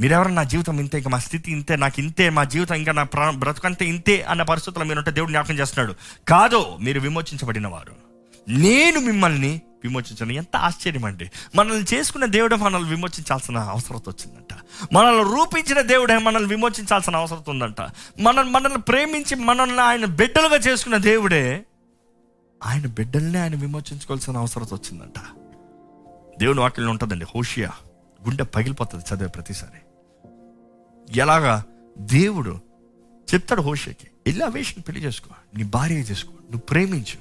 మీరెవరన్నా నా జీవితం ఇంతే ఇంకా మా స్థితి ఇంతే నాకు ఇంతే మా జీవితం ఇంకా నా ప్రా బ్రతుకంతే ఇంతే అన్న పరిస్థితుల్లో మీరు ఉంటే దేవుడు జ్ఞాపకం చేస్తున్నాడు. కాదు మీరు విమోచించబడిన వారు నేను మిమ్మల్ని విమోచించాను. ఎంత ఆశ్చర్యం అండి. మనల్ని చేసుకున్న దేవుడే మనల్ని విమోచించాల్సిన అవసరం వచ్చిందంట. మనల్ని రూపించిన దేవుడే మనల్ని విమోచించాల్సిన అవసరం ఉందంట. మన మనల్ని ప్రేమించి మనల్ని ఆయన బిడ్డలుగా చేసుకున్న దేవుడే ఆయన బిడ్డల్ని ఆయన విమోచించుకోవాల్సిన అవసరం వచ్చిందంట. దేవుని వాక్యంలో ఉంటుందండి హోషియా గుండె పగిలిపోతుంది చదివే ప్రతిసారి. ఎలాగా? దేవుడు చెప్తాడు హోషకి వెళ్ళి ఆ వేషం పెళ్ళి చేసుకో నీ భార్య చేసుకో నువ్వు ప్రేమించు.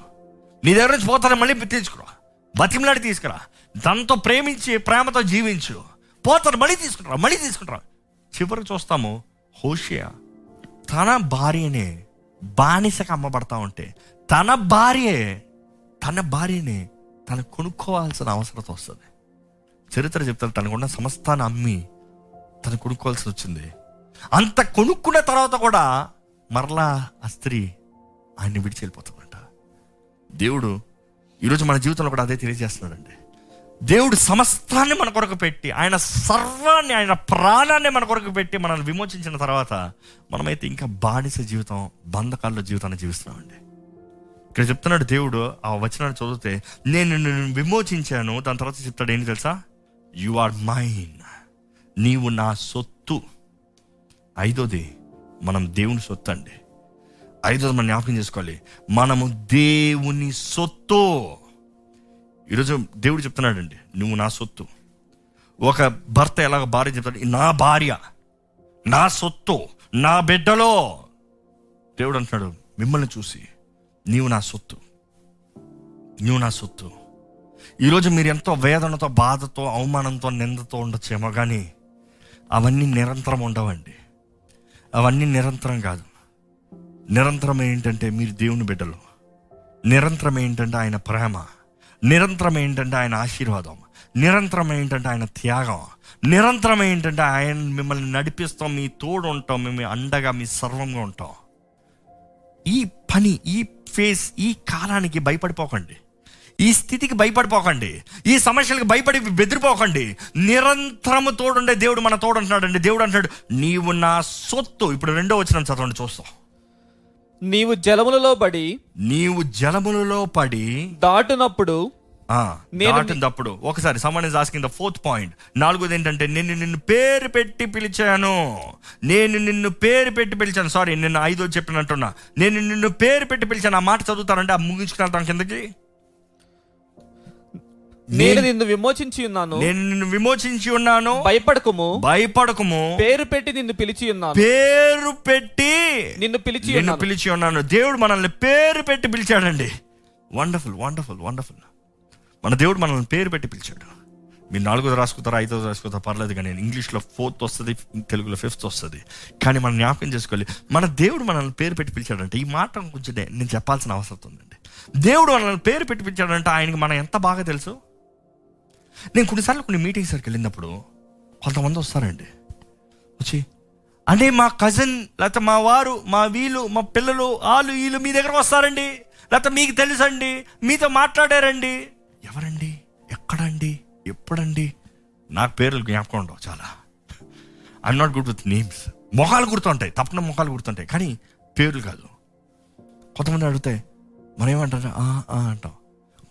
నీ దగ్గర నుంచి పోతాను మళ్ళీ తీసుకురా. బతిమలాడి తీసుకురా. దాంతో ప్రేమించి ప్రేమతో జీవించు. పోతాను మళ్ళీ తీసుకుంటారా మళ్ళీ తీసుకుంటారా చివరికి చూస్తాము హోషియా తన భార్యనే బానిసగా అమ్మబడతా ఉంటే తన భార్యే తన భార్యనే తను కొనుక్కోవాల్సిన అవసరం వస్తుంది. చరిత్ర చెప్తారు తనకున్న సమస్తాన్ని అమ్మి తను కొనుక్కోవాల్సి వచ్చింది. అంత కొనుక్కున్న తర్వాత కూడా మరలా ఆ స్త్రీ ఆయన్ని విడిచి వెళ్ళిపోతుందంట. దేవుడు ఈరోజు మన జీవితంలో కూడా అదే తెలియజేస్తున్నాడండి. దేవుడు సమస్తాన్ని మన కొరకు పెట్టి ఆయన సర్వాన్ని ఆయన ప్రాణాన్ని మన కొరకు పెట్టి మనల్ని విమోచించిన తర్వాత మనమైతే ఇంకా బానిస జీవితం బంధకాల్లో జీవితాన్ని జీవిస్తున్నామండి. ఇక్కడ చెప్తున్నాడు దేవుడు ఆ వచనాన్ని చదివితే నేను విమోచించాను. దాని తర్వాత చెప్తాడు ఏంటి తెలుసా? యు ఆర్ మైన్ నీవు నా సొత్తు. ఐదోది మనం దేవుని సొత్తు అండి. ఐదోది మనం జ్ఞాపకం చేసుకోవాలి. మనము దేవుని సొత్తు. ఈరోజు దేవుడు చెప్తున్నాడండి నువ్వు నా సొత్తు. ఒక భర్త ఎలాగ భార్య చెప్తాడు నా భార్య నా సొత్తు నా బిడ్డలో. దేవుడు అంటున్నాడు మిమ్మల్ని చూసి నీవు నా సొత్తు. నువ్వు నా సొత్తు. ఈరోజు మీరు ఎంతో వేదనతో బాధతో అవమానంతో నిందతో ఉండొచ్చేమో కానీ అవన్నీ నిరంతరం ఉండవండి. అవన్నీ నిరంతరం కాదు. నిరంతరం ఏంటంటే మీరు దేవుని బిడ్డలు. నిరంతరం ఏంటంటే ఆయన ప్రేమ. నిరంతరం ఏంటంటే ఆయన ఆశీర్వాదం. నిరంతరం ఏంటంటే ఆయన త్యాగం. నిరంతరం ఏంటంటే ఆయన మిమ్మల్ని నడిపిస్తాం మీ తోడు ఉంటాం మేము అండగా మీ సర్వంగా ఉంటాం. ఈ పని ఈ ఫేస్ ఈ కాలానికి భయపడిపోకండి. ఈ స్థితికి భయపడిపోకండి. ఈ సమస్యలకు భయపడి బెదిరిపోకండి. నిరంతరము తోడుండే దేవుడు మన తోడు అంటున్నాడండి దేవుడు అంటున్నాడు నీవు నా సొత్తు. ఇప్పుడు రెండో వచ్చిన చదవండి చూస్తాం. నీవు జలములలో పడి నీవు జలములలో పడి దాటునప్పుడు దాటినప్పుడు ఒకసారి someone is asking the fourth point. నాలుగోది ఏంటంటే నేను నిన్ను పేరు పెట్టి పిలిచాను. నేను నిన్ను పేరు పెట్టి పిలిచాను. సారీ నిన్ను ఐదో చెప్పినట్టున్నా నేను నిన్ను పేరు పెట్టి పిలిచాను. ఆ మాట చదువుతానంటే ఆ ముగించుకెళ్తాం కిందకి. నేను నిన్ను విమోచించి ఉన్నాను. నేను నిన్ను విమోచించి ఉన్నాను. భయపడకము. భయపడకము. పేరు పెట్టి నిన్ను పిలిచి ఉన్నాను. పేరు పెట్టి నిన్ను పిలిచి నిన్ను పిలిచి ఉన్నాను. దేవుడు మనల్ని పేరు పెట్టి పిలిచాడండి. Wonderful wonderful wonderful. మన దేవుడు మనల్ని పేరు పెట్టి పిలిచాడు. మీరు నాలుగోది రాసుకుంటారా ఐదోది రాసుకుంటారా? పర్లేదు కానీ ఇంగ్లీష్లో ఫోర్త్ వస్తుంది తెలుగులో ఫిఫ్త్ వస్తుంది. కానీ మనం జ్ఞాపకం చేసుకోవాలి. మన దేవుడు మనల్ని పేరు పెట్టి పిలిచాడంటే ఈ మాట కొంచెం నే- నేను చెప్పాల్సిన అవసరం ఉందండి. దేవుడు మనల్ని పేరు పెట్టి పిలిచాడంటే ఆయనకి మనం ఎంత బాగా తెలుసు? నేను కొన్నిసార్లు కొన్ని మీటింగ్స్ దగ్గరికి వెళ్ళినప్పుడు కొంతమంది వస్తారండి. వచ్చి అంటే మా కజిన్ లేకపోతే మా వారు మా వీళ్ళు మా పిల్లలు వాళ్ళు వీళ్ళు మీ దగ్గర వస్తారండి. లేకపోతే మీకు తెలుసండి. మీతో మాట్లాడారండి. ఎవరండి? ఎక్కడండి? ఎప్పుడండి? నాకు పేర్లు జ్ఞాపకం ఉండవు చాలా. I'm not good with names మొహాలు గుర్తుంటాయి. తప్పకుండా మొహాలు గుర్తుంటాయి. కానీ పేర్లు కాదు. కొంతమంది అడిగితే మనం ఏమంటారు "ఆ, ఆ" అంటాం.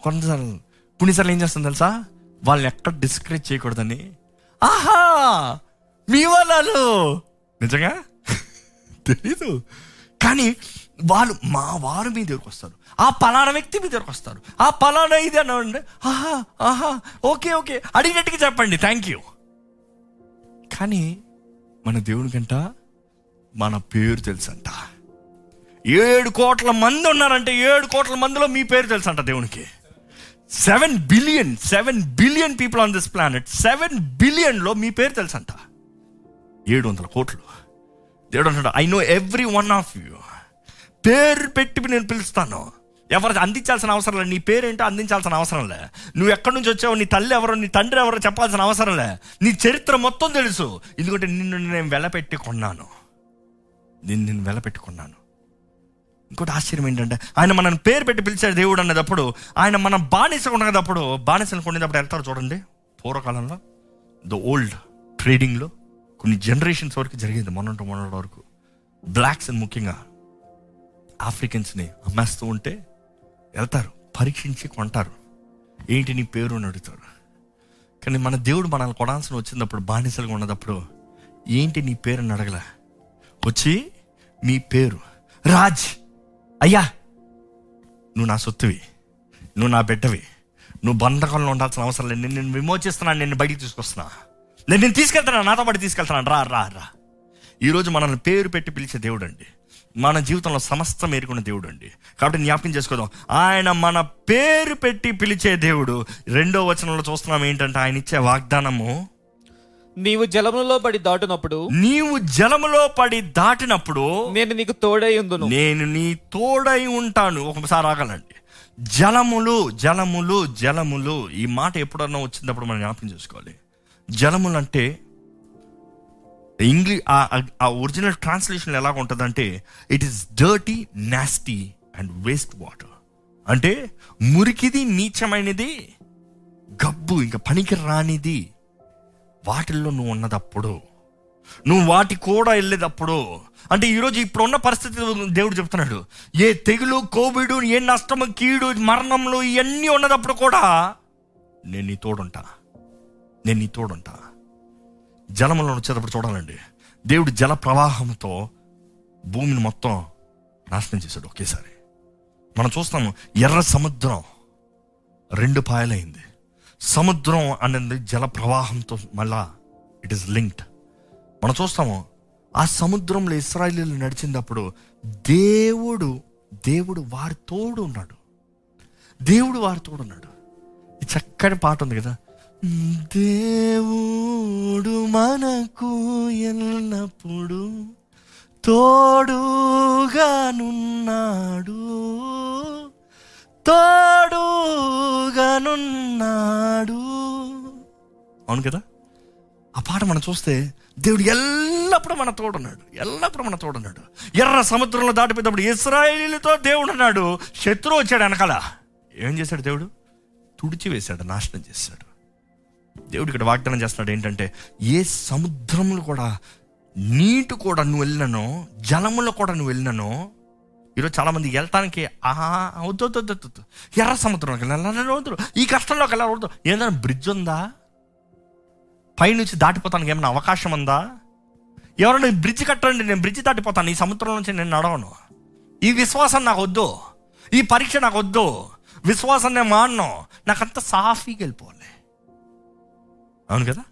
కొంతసార్లు కొన్నిసార్లు ఏం చేస్తాం తెలుసా? వాళ్ళని ఎక్కడ డిస్కరేజ్ చేయకూడదని? ఆహా! మీ వాళ్ళు నిజంగా? తెలీదు. కానీ వాళ్ళు మా వారు మీ దగ్గరకు వస్తారు. ఆ పలానా వ్యక్తి మీ దగ్గరకు వస్తారు. ఆ పలానా ఇది అనండి ఆహా ఆహా ఓకే ఓకే. అడిగినట్టుగా చెప్పండి. థ్యాంక్ యూ కానీ మన దేవునికంట మన పేరు తెలుసంట. ఏడు కోట్ల మంది ఉన్నారంటే ఏడు కోట్ల మందిలో మీ పేరు తెలుసంట దేవునికి. Seven billion seven billion people on this planet seven బిలియన్లో మీ పేరు తెలుసంట? ఏడు వందల కోట్లు. దేవుడు అంటాడు I know every one of you పేరు పెట్టి నేను పిలుస్తాను. ఎవరు అందించాల్సిన అవసరం లే. నీ పేరేంటో అందించాల్సిన అవసరం లే. నువ్వు ఎక్కడి నుంచి వచ్చావు నీ తల్లి ఎవరో నీ తండ్రి ఎవరో చెప్పాల్సిన అవసరం లే. నీ చరిత్ర మొత్తం తెలుసు. ఎందుకంటే నిన్ను నేను వెలపెట్టి కొన్నాను. నేను నేను వెలపెట్టుకున్నాను ఇంకోటి ఆశ్చర్యం ఏంటంటే ఆయన మనల్ని పేరు పెట్టి పిలిచాడు దేవుడు అన్నదప్పుడు ఆయన మనం బానిస ఉండేటప్పుడు బానిసలు కొనేటప్పుడు వెళ్తారు చూడండి పూర్వకాలంలో ద ఓల్డ్ ట్రేడింగ్లో కొన్ని జనరేషన్స్ వరకు జరిగింది మొన్నటి మొన్నటి వరకు. బ్లాక్స్ అని ముఖ్యంగా ఆఫ్రికన్స్ని అమ్మేస్తూ ఉంటే వెళ్తారు పరీక్షించి కొంటారు. ఏంటి నీ పేరు అని అడుగుతారు కానీ మన దేవుడు మనల్ని కొడాల్సిన వచ్చినప్పుడు బానిసలుగా ఉన్నదప్పుడు ఏంటి నీ పేరు అని అడగలే. వచ్చి మీ పేరు రాజ్. అయ్యా నువ్వు నా సొత్తువి నువ్వు నా బిడ్డవి నువ్వు బంధకంలో ఉండాల్సిన అవసరం లేదు. నేను నేను విమోచిస్తున్నాను నేను బయటికి తీసుకొస్తున్నా. నేను నేను తీసుకెళ్తున్నాను నాతో పాటు తీసుకెళ్తున్నాను. రా రా రా. ఈరోజు మనల్ని పేరు పెట్టి పిలిచే దేవుడు అండి మన జీవితంలో సమస్తం ఎరుగున్న దేవుడు అండి కాబట్టి జ్ఞాపకం చేసుకోదాం. ఆయన మన పేరు పెట్టి పిలిచే దేవుడు. రెండో వచనంలో చూస్తున్నాం ఏంటంటే ఆయన ఇచ్చే వాగ్దానము నీవు జలములో పడి దాటునప్పుడు నీవు జలములో పడి దాటినప్పుడు నేను నీకు తోడై ఉందును. నేను నీ తోడై ఉంటాను. ఒకసారి ఆగలండి జలములు జలములు జలములు. ఈ మాట ఎప్పుడన్నా వచ్చినప్పుడు మనం జ్ఞాపకం చేసుకోవాలి. జలములు అంటే ఇంగ్లీష్ ఆ ఒరిజినల్ ట్రాన్స్లేషన్ ఎలా ఉంటుందంటే it is dirty nasty and waste water అంటే మురికిది నీచమైనది గబ్బు ఇంకా పనికి రానిది వాటిల్లో నువ్వు ఉన్నదప్పుడు నువ్వు వాటి కూడా వెళ్ళేటప్పుడు అంటే ఈరోజు ఇప్పుడున్న పరిస్థితి దేవుడు చెప్తున్నాడు ఏ తెగులు కోవిడ్ ఏ నష్టము కీడు మరణంలో ఇవన్నీ ఉన్నదప్పుడు కూడా నేను నీ తోడుంటా. నేను నీ తోడుంటా. జలములను వచ్చేటప్పుడు చూడాలండి. దేవుడు జల ప్రవాహంతో భూమిని మొత్తం నాశనం చేశాడు ఒకేసారి. మనం చూస్తాము ఎర్ర సముద్రం రెండు పాయలైంది. సముద్రం అనేది జల ప్రవాహంతో మళ్ళా ఇట్ ఈస్ లింక్డ్ మనం చూస్తాము ఆ సముద్రంలో ఇస్రాయలీలు నడిచినప్పుడు దేవుడు దేవుడు వారి తోడు ఉన్నాడు. దేవుడు వారి తోడు ఉన్నాడు. ఈ చక్కని పాట ఉంది కదా? దేవుడు మనకు ఎల్లప్పుడు తోడుగానున్నాడు. తోడుగానున్నాడు అవును కదా? ఆ పాట మనం చూస్తే దేవుడు ఎల్లప్పుడూ మన తోడున్నాడు ఎల్లప్పుడూ మన తోడున్నాడు. ఎర్ర సముద్రంలో దాటిపోయినప్పుడు ఇస్రాయేలీలతో దేవుడు అన్నాడు శత్రువు వచ్చాడు వెనకాల. ఏం చేశాడు దేవుడు? తుడిచివేశాడు నాశనం చేశాడు. దేవుడు ఇక్కడ వాగ్దానం చేస్తున్నాడు ఏంటంటే ఏ సముద్రంలో కూడా నీటు కూడా నువ్వు వెళ్ళిననో జలములో కూడా నువ్వు వెళ్ళిననో ఈరోజు చాలామంది వెళ్తానికి ఆహా వద్దు ఎర్ర సముద్రంలోకి వెళ్ళాలని ఈ కష్టంలోకి వెళ్ళవద్దు ఏదైనా బ్రిడ్జ్ ఉందా? పైనుంచి దాటిపోతానికి ఏమైనా అవకాశం ఉందా? ఎవరైనా ఈ బ్రిడ్జ్ కట్టండి నేను బ్రిడ్జ్ దాటిపోతాను. ఈ సముద్రం నుంచి నేను నడవను. ఈ విశ్వాసం నాకు వద్దు. ఈ పరీక్ష నాకు వద్దు. విశ్వాసం నేను మాడను నాకంత సాఫీగా వెళ్ళిపోవాలి. అవును కదా?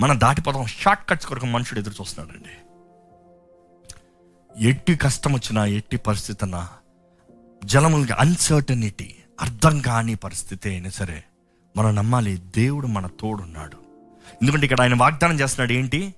మనం దాటిపోతాం షార్ట్ కట్స్ కొరకు మనుషుడు ఎదురు చూస్తున్నాడండి. ఎట్టి కష్టం వచ్చినా ఎట్టి పరిస్థితి అన్నా జలములకి అన్సర్టనిటీ అర్థం కాని పరిస్థితి అయినా సరే మనం నమ్మాలి దేవుడు మన తోడున్నాడు. ఎందుకంటే ఇక్కడ ఆయన వాగ్దానం చేస్తున్నాడు ఏంటి?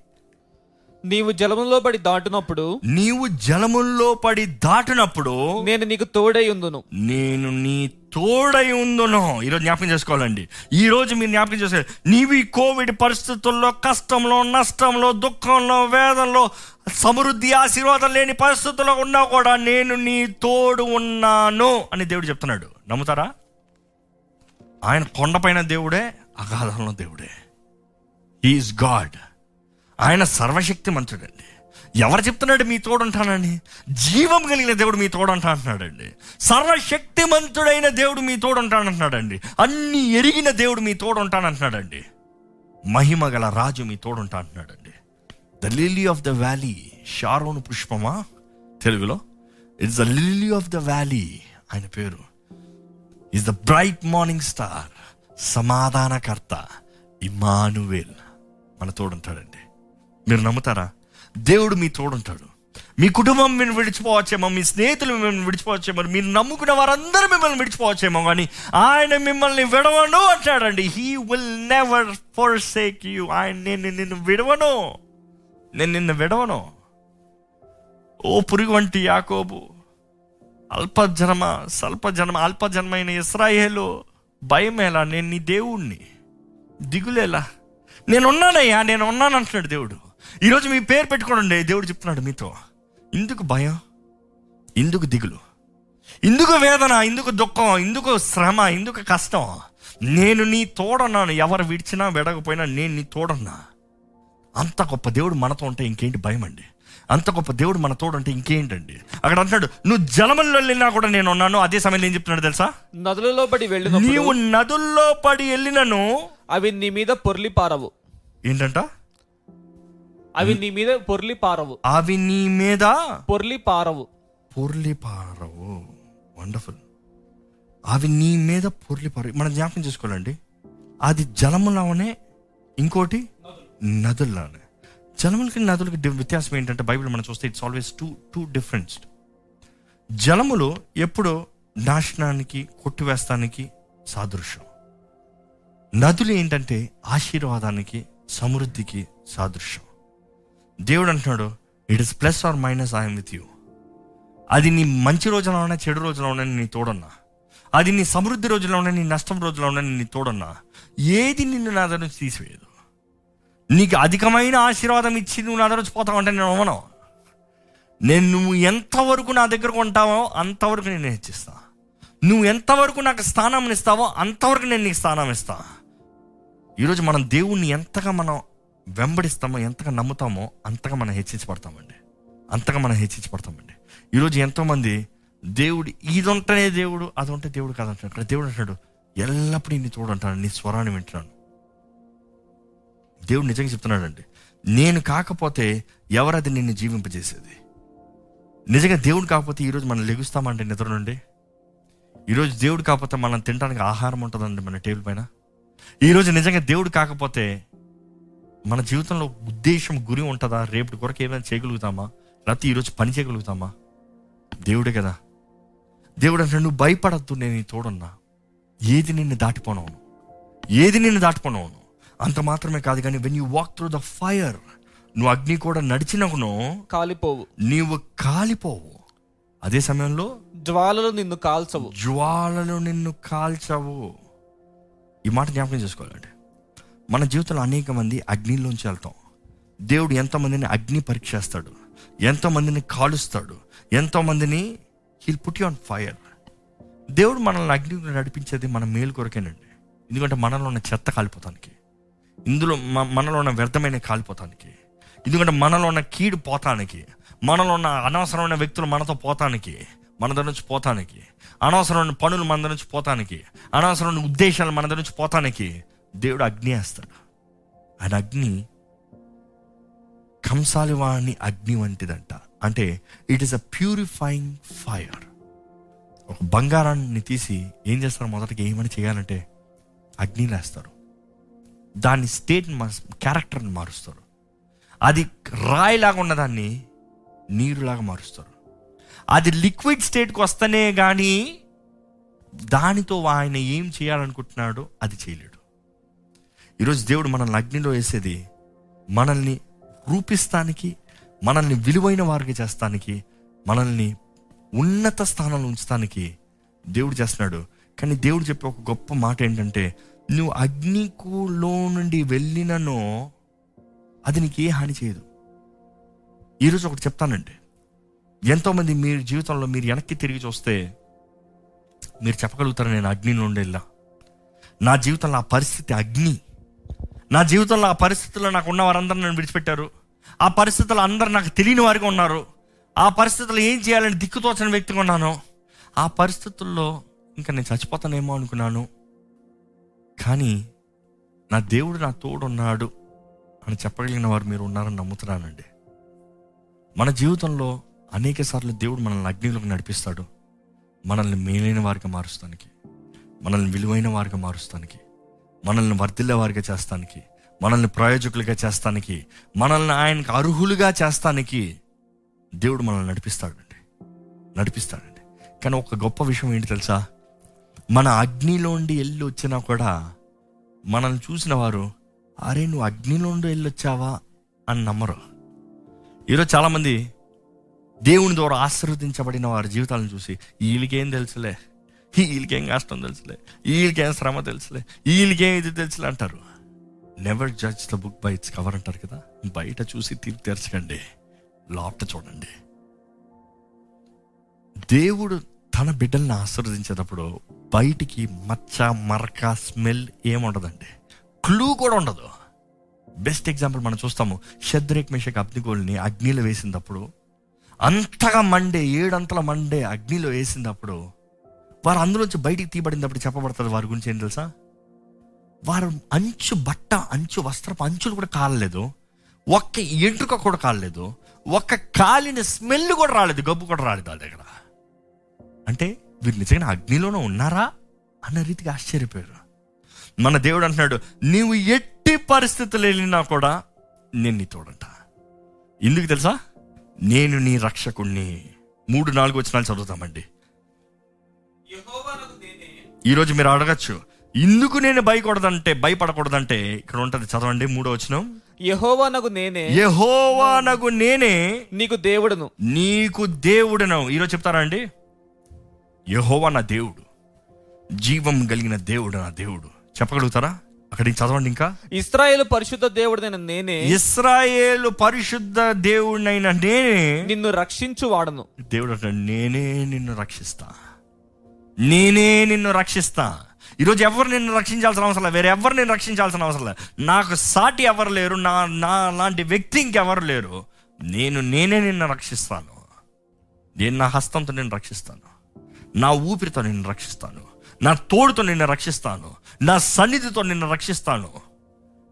నీవు జలములో పడి దాటునప్పుడు నీవు జలముల్లో పడి దాటినప్పుడు నేను నీకు తోడై ఉందును. నేను నీ తోడై ఉందును. ఈరోజు జ్ఞాపకం చేసుకోవాలండి. ఈ రోజు మీరు జ్ఞాపకం చేసుకోవాలి నీవు ఈ కోవిడ్ పరిస్థితుల్లో కష్టంలో నష్టంలో దుఃఖంలో వేదంలో సమృద్ధి ఆశీర్వాదం లేని పరిస్థితుల్లో ఉన్నా కూడా నేను నీ తోడు ఉన్నాను అని దేవుడు చెప్తున్నాడు. నమ్ముతారా? ఆయన కొండపైన దేవుడే అగాధంలో దేవుడే. ఈజ్ గాడ్ ఆయన సర్వశక్తి మంతుడండి ఎవరు చెప్తున్నాడు మీ తోడుంటానని? జీవం కలిగిన దేవుడు మీ తోడంటా అంటున్నాడండి సర్వశక్తిమంతుడైన దేవుడు మీ తోడుంటానంటున్నాడండి. అన్ని ఎరిగిన దేవుడు మీ తోడుంటానంటున్నాడండి. మహిమ గల రాజు మీ తోడుంటా అంటున్నాడండి the lily of the valley Sharon పుష్పమా? తెలుగులో it's the lily of the valley ఆయన పేరు. Is the bright morning star సమాధానకర్త ఇమానువేల్ మన తోడుంటాడండి. మీరు నమ్ముతారా? దేవుడు మీ తోడుంటాడు. మీ కుటుంబం మీరు విడిచిపోవచ్చేమో మీ స్నేహితులు మిమ్మల్ని విడిచిపోవచ్చేమో మీరు నమ్ముకున్న వారందరూ మిమ్మల్ని విడిచిపోవచ్చేమో కానీ ఆయన మిమ్మల్ని విడవను అంటాడండి. He will never forsake you ఆయన నేను నిన్ను విడవను. నేను నిన్ను విడవను. ఓ పురుగు వంటి యాకోబు అల్పజన్మ స్వల్పజన్మ అల్పజన్మైన ఇస్రాయేలు భయమేలా నేను నీ దేవుణ్ణి. దిగులేలా నేను ఉన్నానయ్యా నేను ఉన్నాను అంటున్నాడు దేవుడు. ఈరోజు మీ పేరు పెట్టుకోండి. దేవుడు చెప్తున్నాడు మీతో. ఇందుకు భయం ఇందుకు దిగులు ఇందుకు వేదన ఇందుకు దుఃఖం ఇందుకు శ్రమ ఇందుకు కష్టం. నేను నీ తోడన్నాను. ఎవరు విడిచినా వెడకపోయినా నేను నీ తోడన్నా. అంత గొప్ప దేవుడు మనతో ఉంటే ఇంకేంటి భయం అండి? అంత గొప్ప దేవుడు మన తోడు అంటే ఇంకేంటండి? అక్కడ అంటున్నాడు నువ్వు జలముల్లో వెళ్ళినా కూడా నేను ఉన్నాను. అదే సమయంలో ఏం చెప్తున్నాడు తెలుసా? నదులలో బడి వెళ్ళినప్పుడు నీవు నదుల్లో పడి వెళ్ళినను అవి నీ మీద పొర్లి పారవు. ఏంటంట? అవి నీ మీద పొర్లి పారవు. అవి నీ మీద పొర్లి పారవు. పొర్లి పారవు. వండర్ఫుల్. అవి నీ మీద పొర్లి పారవు. మనం జ్ఞాపకం చేసుకోవాలండి. అది జలములోనే ఇంకోటి నదుల్లోనే. జలములకి నదులకి వ్యత్యాసం ఏంటంటే బైబిల్ మనం చూస్తే it's always two two difference జలములు ఎప్పుడు నాశనానికి కొట్టివేస్తానికి సాదృశ్యం. నదులు ఏంటంటే ఆశీర్వాదానికి సమృద్ధికి సాదృశ్యం. దేవుడు అంటున్నాడు it is plus or minus I'm with you అది నీ మంచి రోజులో ఉన్నా చెడు రోజులో ఉన్నా నీ తోడన్నా. అది నీ సమృద్ధి రోజులో ఉన్నా నీ నష్టం రోజులో ఉన్నా నీ తోడన్నా. ఏది నిన్ను నా దగ్గర నుంచి తీసివేయదు. నీకు అధికమైన ఆశీర్వాదం ఇచ్చి నువ్వు నా దగ్గర నుంచి పోతావు అంటే నేను అవ్వను నేను నువ్వు ఎంతవరకు నా దగ్గరకు ఉంటావో అంతవరకు నేను హెచ్చిస్తా. నువ్వు ఎంతవరకు నాకు స్థానం ఇస్తావో అంతవరకు నేను నీకు స్థానం ఇస్తా. ఈరోజు మనం దేవుణ్ణి ఎంతగా మనం వెంబడిస్తామో ఎంతగా నమ్ముతామో అంతగా మనం హెచ్చించబడతామండి. అంతగా మనం హెచ్చించబడతామండి. ఈరోజు ఎంతోమంది దేవుడు ఇది ఉంటేనే దేవుడు అది ఉంటే దేవుడు కాదంటాడు ఇక్కడ దేవుడు అంటాడు ఎల్లప్పుడూ నీ తోడు నీ స్వరాన్ని వింటున్నాను. దేవుడు నిజంగా చెప్తున్నాడండి నేను కాకపోతే ఎవరది నిన్ను జీవింపజేసేది? నిజంగా దేవుడు కాకపోతే ఈరోజు మనం లెగుస్తామంటే నిద్ర నుండి? ఈరోజు దేవుడు కాకపోతే మనం తినడానికి ఆహారం ఉంటుందండి మన టేబుల్ పైన? ఈరోజు నిజంగా దేవుడు కాకపోతే మన జీవితంలో ఉద్దేశం గురి ఉంటుందా? రేపటి కొరకు ఏమైనా చేయగలుగుతామా? లేకపోతే ఈరోజు పని చేయగలుగుతామా? దేవుడే కదా. దేవుడు అంటే నువ్వు భయపడద్దు నేను నీ తోడున్నా. ఏది నిన్ను దాటిపోనవును. ఏది నిన్ను దాటిపోనవును. అంత మాత్రమే కాదు కానీ when you walk through the fire నువ్వు అగ్ని కూడా నడిచినకును కాలిపోవు. నీవు కాలిపోవు. అదే సమయంలో జ్వాలలు నిన్ను కాల్చవు. జ్వాలలు నిన్ను కాల్చవు. ఈ మాట జ్ఞాపకం చేసుకోవాలండి. మన జీవితంలో అనేక మంది అగ్నిలోంచి వెళ్తాం. దేవుడు ఎంతమందిని అగ్ని పరీక్షేస్తాడు. ఎంతోమందిని కాలుస్తాడు. ఎంతోమందిని హీల్ పుట్ ఆన్ ఫైర్ దేవుడు మనల్ని అగ్ని నడిపించేది మన మేలు కొరకేనండి. ఎందుకంటే మనలో ఉన్న చెత్త కాలిపోతానికి. ఇందులో మనలో ఉన్న వ్యర్థమైన కాలిపోతానికి. ఎందుకంటే మనలో ఉన్న కీడు పోతానికి. మనలో ఉన్న అనవసరమైన వ్యక్తులు మనతో పోతానికి. మన దగ్గర నుంచి పోతానికి. అనవసరమైన పనులు మన దగ్గర నుంచి పోతానికి. అనవసరమైన ఉద్దేశాలు మన దగ్గర నుంచి పోతానికి. దేవుడు అగ్ని వేస్తాడు. ఆయన అగ్ని కంసాలివాణి అగ్ని వంటిదంట. అంటే it is a purifying fire ఒక బంగారాన్ని తీసి ఏం చేస్తారు? మొదటికి ఏమని చేయాలంటే అగ్నిలో వేస్తారు. దాని స్టేట్ని క్యారెక్టర్ని మారుస్తారు. అది రాయిలాగా ఉన్నదాన్ని నీరులాగా మారుస్తారు. అది లిక్విడ్ స్టేట్కి వస్తేనే కానీ దానితో ఆయన ఏం చేయాలనుకుంటున్నాడో అది చేయలేడు. ఈరోజు దేవుడు మనల్ని అగ్నిలో వేసేది మనల్ని రూపిస్తానికి మనల్ని విలువైన వారికి చేస్తానికి మనల్ని ఉన్నత స్థానంలో ఉంచడానికి దేవుడు చేస్తున్నాడు. కానీ దేవుడు చెప్పే ఒక గొప్ప మాట ఏంటంటే నువ్వు అగ్నికులో నుండి వెళ్ళిననో అది నీకు ఏ హాని చేయదు. ఈరోజు ఒకటి చెప్తానండి. ఎంతోమంది మీ జీవితంలో మీరు వెనక్కి తిరిగి చూస్తే మీరు చెప్పగలుగుతారు నేను అగ్ని నుండి వెళ్ళా నా జీవితంలో ఆ పరిస్థితి అగ్ని. నా జీవితంలో ఆ పరిస్థితుల్లో నాకు ఉన్న వారందరూ నన్ను విడిచిపెట్టారు. ఆ పరిస్థితులు అందరూ నాకు తెలియని వారిగా ఉన్నారు. ఆ పరిస్థితుల్లో ఏం చేయాలని దిక్కుతోచని వ్యక్తిగా ఉన్నాను. ఆ పరిస్థితుల్లో ఇంకా నేను చచ్చిపోతానేమో అనుకున్నాను. కానీ నా దేవుడు నా తోడున్నాడు అని చెప్పగలిగిన వారు మీరు ఉన్నారని నమ్ముతున్నానండి. మన జీవితంలో అనేక సార్లు దేవుడు మనల్ని అగ్నిలోకి నడిపిస్తాడు. మనల్ని మేలైన వారిగా మారుస్తానికి మనల్ని విలువైన వారిగా మారుస్తానికి. మనల్ని వర్ధిల్లేవారిగా చేస్తానికి మనల్ని ప్రయోజకులుగా చేస్తానికి మనల్ని ఆయనకు అర్హులుగా చేస్తానికి దేవుడు మనల్ని నడిపిస్తాడండి. నడిపిస్తాడండి. కానీ ఒక గొప్ప విషయం ఏంటి తెలుసా? మన అగ్నిలోండి వెళ్ళి వచ్చినా కూడా మనల్ని చూసిన వారు అరే నువ్వు అగ్నిలోండి వెళ్ళొచ్చావా అని నమ్మరు. ఈరోజు చాలామంది దేవుని ద్వారా ఆశీర్వదించబడిన వారి జీవితాలను చూసి వీళ్ళకేం తెలుసులే? వీళ్ళకేం కష్టం తెలుసులే. వీళ్ళకేం శ్రమ తెలుసులే. వీళ్ళకేం ఇది తెలుసులే అంటారు. Never judge the book by its cover అంటారు కదా. బయట చూసి తీర్పు తెరచకండి. లోపట చూడండి. దేవుడు తన బిడ్డల్ని ఆశీర్వదించేటప్పుడు బయటికి మచ్చ మరక స్మెల్ ఏముండదండి. క్లూ కూడా ఉండదు. బెస్ట్ ఎగ్జాంపుల్ మనం చూస్తాము. షద్రేక్ మేషక్ అగ్నిగోల్ని అగ్నిలో వేసినప్పుడు అంతగా మండే ఏడంతల మండే అగ్నిలో వేసినప్పుడు వారు అందులోంచి బయటికి తీయబడినప్పుడు చెప్పబడుతుంది వారి గురించి ఏం తెలుసా? వారు అంచు బట్ట అంచు వస్త్రపు అంచులు కూడా కాలలేదు. ఒక్క ఎంట్రుక కూడా కాలలేదు. ఒక్క కాలిన స్మెల్ కూడా రాలేదు. గబ్బు కూడా రాలేదు వాళ్ళ దగ్గర. అంటే వీరు నిజంగా అగ్నిలోనే ఉన్నారా? అన్న రీతిగా ఆశ్చర్యపోయారు. మన దేవుడు అంటున్నాడు నీవు ఎట్టి పరిస్థితులు వెళ్ళినా కూడా నేను నీ తోడంట. ఎందుకు తెలుసా? నేను నీ రక్షకుణ్ణి. మూడు నాలుగు వచ్చినాలు చదువుతామండి. ఈరోజు మీరు అడగచ్చు ఇందుకు నేను భయకూడదంటే భయపడకూడదంటే ఇక్కడ ఉంటది. చదవండి మూడో వచ్చిన యహోవానగు నేనే. యహోవానగు నేనే. నీకు దేవుడును. నీకు దేవుడను. ఈరోజు చెప్తారా అండి? యహోవా నా దేవుడు. జీవం కలిగిన దేవుడు నా దేవుడు. చెప్పగలుగుతారా? అక్కడికి చదవండి ఇంకా. ఇస్రాయేలు పరిశుద్ధ దేవుడైన నేనే. ఇస్రాయేలు పరిశుద్ధ దేవుడినైన నేనే. నిన్ను రక్షించు వాడను దేవుడు నేనే నిన్ను రక్షిస్తా. నేనే నిన్ను రక్షిస్తా. ఈరోజు ఎవరు నిన్ను రక్షించాల్సిన అవసరం లేదు. వేరే ఎవరు నేను రక్షించాల్సిన అవసరం లేదు. నాకు సాటి ఎవరు లేరు. నా నా లాంటి వ్యక్తి ఇంకెవరు లేరు. నేను నేనే నిన్ను రక్షిస్తాను. నేను నా హస్తంతో నేను రక్షిస్తాను. నా ఊపిరితో నిన్ను రక్షిస్తాను. నా తోడుతో నిన్ను రక్షిస్తాను. నా సన్నిధితో నిన్ను రక్షిస్తాను.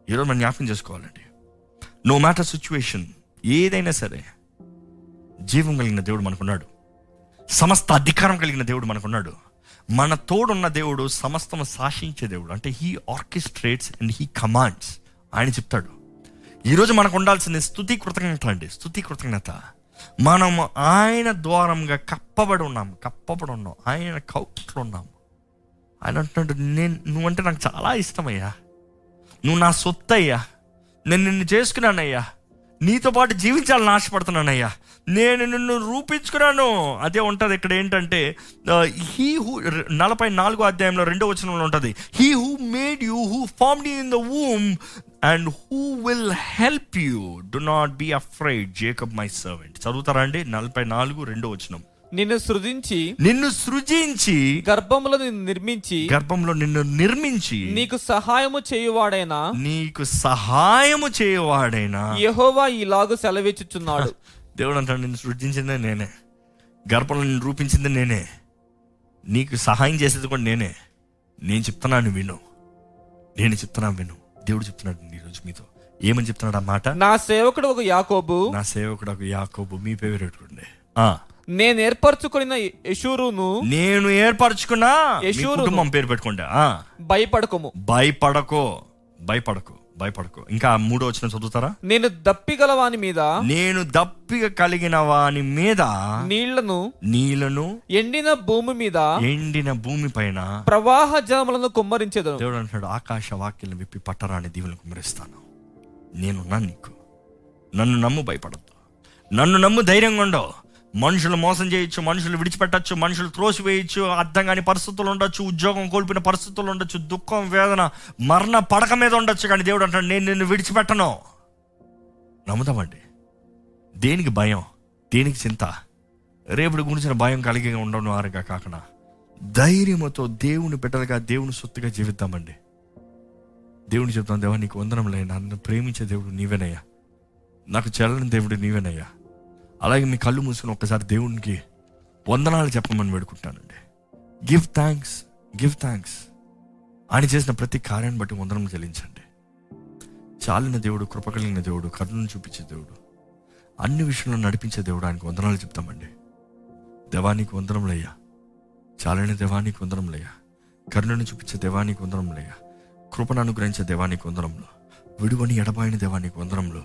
ఈరోజు మనం జ్ఞాపకం చేసుకోవాలండి. నో మ్యాటర్ సిచ్యువేషన్ ఏదైనా సరే జీవం కలిగిన దేవుడు మనకున్నాడు. సమస్త అధికారం కలిగిన దేవుడు మనకున్నాడు. మన తోడున్న దేవుడు సమస్తము శాసించే దేవుడు. అంటే he orchestrates and he commands ఆయన చెప్తాడు. ఈరోజు మనకు ఉండాల్సింది స్థుతి కృతజ్ఞత అండి. స్థుతి కృతజ్ఞత. మనం ఆయన ద్వారంగా కప్పబడి ఉన్నాం కప్పబడి ఉన్నాం. ఆయన కౌట్లో ఉన్నాం ఆయన అంటున్నాడు నేను నువ్వంటే నాకు చాలా ఇష్టమయ్యా. నువ్వు నా సొత్తు అయ్యా నేను నిన్ను చేసుకున్నానయ్యా. నీతో పాటు జీవించాలని ఆశపడుతున్నానయ్యా. నేను నిన్ను రూపించుకున్నాను. అదే ఉంటుంది ఇక్కడ ఏంటంటే హీ హూ నలభై నాలుగో అధ్యాయంలో రెండో వచనంలో ఉంటుంది. He who made you who form you in the womb and who will help you do not be afraid Jacob my servant చదువుతారా అండి? నలభై నాలుగు రెండో వచనం. నిన్ను సృజించి నిన్ను సృజించి గర్భములో నిన్ను నిర్మించి గర్భంలో నిన్ను నిర్మించి నీకు సహాయము చేయువాడైనా నీకు సహాయము చేయవాడైనా యహోవా ఇలాగు సెలవిచ్చుచున్నాడు. దేవుడు అంటాడు నిన్ను సృష్టించిందే నేనే. గర్భంలో నిన్ను రూపించింది నేనే. నీకు సహాయం చేసేది కూడా నేనే. నేను చెప్తున్నాను విను. నేను చెప్తున్నాను విను. దేవుడు చెప్తున్నాడు ఈరోజు మీతో. ఏమని చెప్తున్నాడు ఆ మాట? నా సేవకుడు ఒక యాకోబు. నా సేవకుడు ఒక యాకోబు. మీ పేరు పెట్టుకోండి ఆ. నేను ఏర్పరచుకున్న యశూరును నేను ఏర్పరచుకున్నా యెషూరును. కుటుంబం పేరు పెట్టుకోండి. భయపడకము. భయపడకో. భయపడకు. భయపడకు. ఇంకా మూడో వచ్చిన చదువుతారా? నేను దప్పిగల వాని మీద నేను దప్పిక కలిగిన వాని మీద నీళ్ళను నీళ్ళను ఎండిన భూమి మీద ఎండిన భూమి పైన ప్రవాహ జలములను కుమ్మరించెదను. దేవుడు అంటున్నాడు ఆకాశ వాక్యలను విప్పి పట్టరాని దీవులను కుమరిస్తాను నేను నీకు నన్ను నమ్ము భయపడద్దు. నన్ను నమ్ము ధైర్యంగా ఉండవు మనుషులు మోసం చేయొచ్చు మనుషులు విడిచిపెట్టచ్చు మనుషులు త్రోసివేయచ్చు అర్థం కాని పరిస్థితులు ఉండొచ్చు ఉద్యోగం కోల్పోయిన పరిస్థితులు ఉండొచ్చు దుఃఖం వేదన మరణ పడక మీద ఉండొచ్చు కానీ దేవుడు అంటాడు నేను నిన్ను విడిచిపెట్టను. నమ్ముతామండి. దేనికి భయం? దేనికి చింత? రేపుడు గురించిన భయం కలిగి ఉండను వారుగా కాకుండా ధైర్యంతో దేవుని బిడ్డలుగా దేవుని సొత్తుగా జీవిద్దామండి. దేవుని చెప్తాను దేవా నీకు వందనంలే నన్ను ప్రేమించే దేవుడు నీవేనయ్యా. నాకు చెల్లని దేవుడు నీవేనయ్యా. అలాగే మీ కళ్ళు మూసుకుని ఒక్కసారి దేవునికి వందనాలు చెప్పమని వేడుకుంటానండి. గివ్ థ్యాంక్స్ గివ్ థ్యాంక్స్ ఆయన చేసిన ప్రతి కార్యాన్ని బట్టి వందనం చెల్లించండి. చాలిన దేవుడు కృప కలిగిన దేవుడు కరుణను చూపించే దేవుడు అన్ని విషయంలో నడిపించే దేవుడు ఆయనకు వందనాలు చెప్తామండి. దేవానికి వందనములయ్యా చాలని దేవానికి వందనములయ్యా కరుణను చూపించే దేవానికి వందనములయ్యా కృపను అనుగ్రహించే దేవానికి వందనంలో విడువని ఎడబాయిన దేవానికి వందనంలో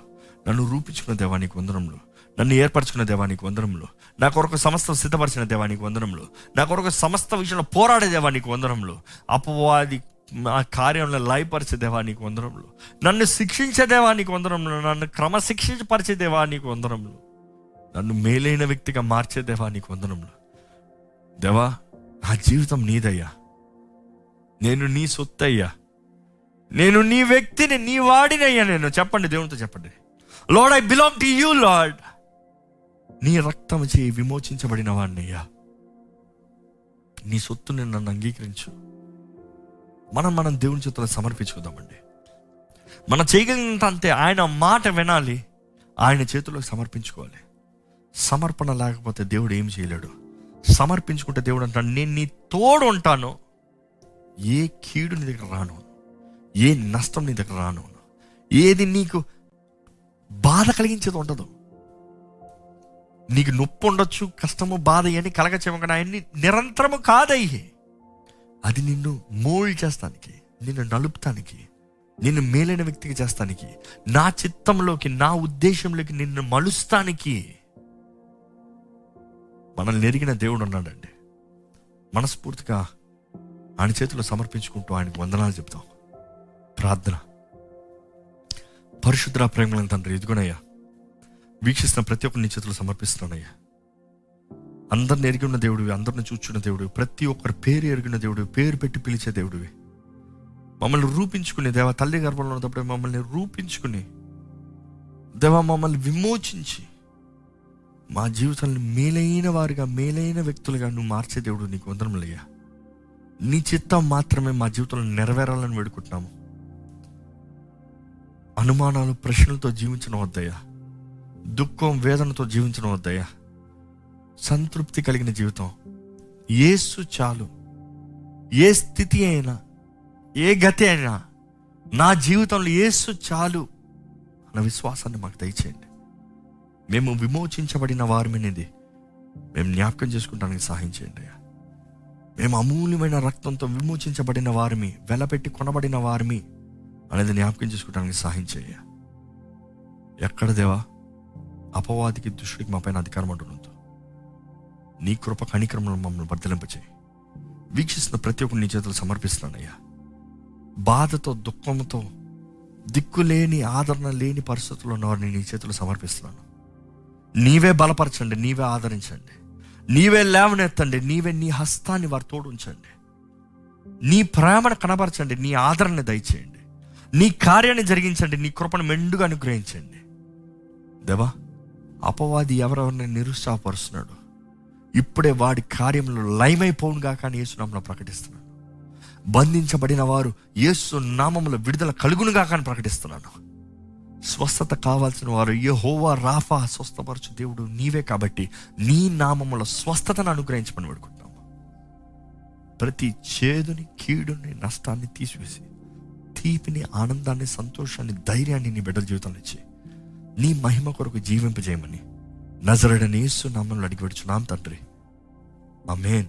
నన్ను రూపించుకున్న దేవానికి వందనంలో నన్ను ఏర్పరచుకున్న దేవానికి వందనములు. నా కొరకు సమస్త సిద్ధపరిచిన దేవానికి వందనములు. నా కొరకు సమస్త విషయంలో పోరాడే దేవానికి వందనములు. అపవాది ఆ కార్యంలో లయపరిచే దేవానికి వందరంలో నన్ను శిక్షించే దేవానికి వందరంలో నన్ను క్రమశిక్షించపరిచే దేవానికి వందరంలో నన్ను మేలైన వ్యక్తిగా మార్చే దేవానికి వందనములు. దేవా నా జీవితం నీదయ్యా. నేను నీ సొత్తయ్యా. నేను నీ వ్యక్తిని నీ వాడినయ్యా నేను. చెప్పండి దేవునితో చెప్పండి. Lord I belong to you lord నీ రక్తం చేయి విమోచించబడిన వాడినయ్యా. నీ సొత్తుని నన్ను అంగీకరించు. మనం మనం దేవుని చేతులు సమర్పించుకుందామండి. మనం చేయగలిగినంత అంతే ఆయన మాట వినాలి ఆయన చేతుల్లోకి సమర్పించుకోవాలి. సమర్పణ లేకపోతే దేవుడు ఏం చేయలేడు. సమర్పించుకుంటే దేవుడు అంటాడు నేను నీ తోడు ఉంటాను. ఏ కీడు నీ దగ్గర రాను. ఏ నష్టం నీ దగ్గర రాను. ఏది నీకు బాధ కలిగించేది ఉండదు. నీకు నొప్పి ఉండొచ్చు కష్టము బాధ ఇవన్నీ కలగచేమో ఆయన్ని నిరంతరము కాదయ్యి. అది నిన్ను మోల్డ్ చేస్తానికి నిన్ను నలుపుతానికి నిన్ను మేలైన వ్యక్తికి చేస్తానికి నా చిత్తంలోకి నా ఉద్దేశంలోకి నిన్ను మలుస్తానికి మనల్ని ఎరిగిన దేవుడు ఉన్నాడండి. మనస్ఫూర్తిగా ఆయన చేతిలో సమర్పించుకుంటూ ఆయనకు వందనాలు చెప్తాం ప్రార్థన. పరిశుద్ర ప్రేమలను తండ్రి ఎదుగునయ్యా వీక్షిస్తున్న ప్రతి ఒక్కరిని చేతులు సమర్పిస్తున్నానయ్యా. అందరిని ఎరిగి ఉన్న దేవుడివి అందరిని చూచున్న దేవుడివి ప్రతి ఒక్కరి పేరు ఎరిగిన దేవుడివి పేరు పెట్టి పిలిచే దేవుడివి. మమ్మల్ని రూపించుకుని దేవ తల్లి గర్భంలో ఉన్నప్పుడు మమ్మల్ని రూపించుకుని దేవ మమ్మల్ని విమోచించి మా జీవితాన్ని మేలైన వారిగా మేలైన వ్యక్తులుగా నువ్వు మార్చే దేవుడు నీకు వందనములయ్యా. నీ చిత్తం మాత్రమే మా జీవితంలో నెరవేరాలని వేడుకుంటున్నాము. అనుమానాలు ప్రశ్నలతో జీవించడం వద్దయ్యా. దుఃఖం వేదనతో జీవించడం వద్దయ్యా సంతృప్తి కలిగిన జీవితం. ఏసు చాలు. ఏ స్థితి అయినా ఏ గతి అయినా నా జీవితంలో ఏసు చాలు అన్న విశ్వాసాన్ని మాకు దయచేయండి. మేము విమోచించబడిన వారమనేది మేము జ్ఞాపకం చేసుకుంటానికి సహాయం చేయండి అయ్యా. మేము అమూల్యమైన రక్తంతో విమోచించబడిన వారిమి వెలపెట్టి కొనబడిన వారిమి అనేది జ్ఞాపకం చేసుకోవడానికి సహాయం చేయ ఎక్కడ దేవా? అపవాదికి దుష్టుడికి మా పైన అధికారం అంటున్నది నీ కృప కణిక్రమంలో మమ్మల్ని బద్దలింపచేయి వీక్షిస్తున్న ప్రతి ఒక్కరు నీ చేతులు సమర్పిస్తున్నానయ్యా. బాధతో దుఃఖంతో దిక్కులేని ఆదరణ లేని పరిస్థితుల్లో ఉన్న వారిని నీ చేతులు సమర్పిస్తున్నాను. నీవే బలపరచండి నీవే ఆదరించండి. నీవే లేవనెత్తండి నీవే నీ హస్తాన్ని వారు తోడు ఉంచండి నీ ప్రేమను కనబరచండి నీ ఆదరణ దయచేయండి. నీ కార్యాన్ని జరిగించండి నీ కృపను మెండుగా అనుగ్రహించండి. దేవా అపవాది ఎవరెవరిని నిరుత్సాహపరుస్తున్నాడు? ఇప్పుడే వాడి కార్యంలో లయమైపోవునుగా కానీ యేసునామలో ప్రకటిస్తున్నాను బంధించబడిన వారు యేసు నామముల విడుదల కలుగును కానీ ప్రకటిస్తున్నాను స్వస్థత కావాల్సిన వారు ఏ హోవా రాఫా స్వస్థపరచు దేవుడు నీవే కాబట్టి నీ నామముల స్వస్థతను అనుగ్రహించమని వేడుకుంటున్నాము ప్రతి చేదుని కీడుని నష్టాన్ని తీసివేసి తీపిని ఆనందాన్ని సంతోషాన్ని ధైర్యాన్ని నీ బిడ్డల జీవితంలో ఇచ్చేయి. నీ మహిమ కొరకు జీవింపజేయమని. నజరడని యేసు నామంలో అడిగి పెడుచున్నాం తండ్రి. ఆమేన్.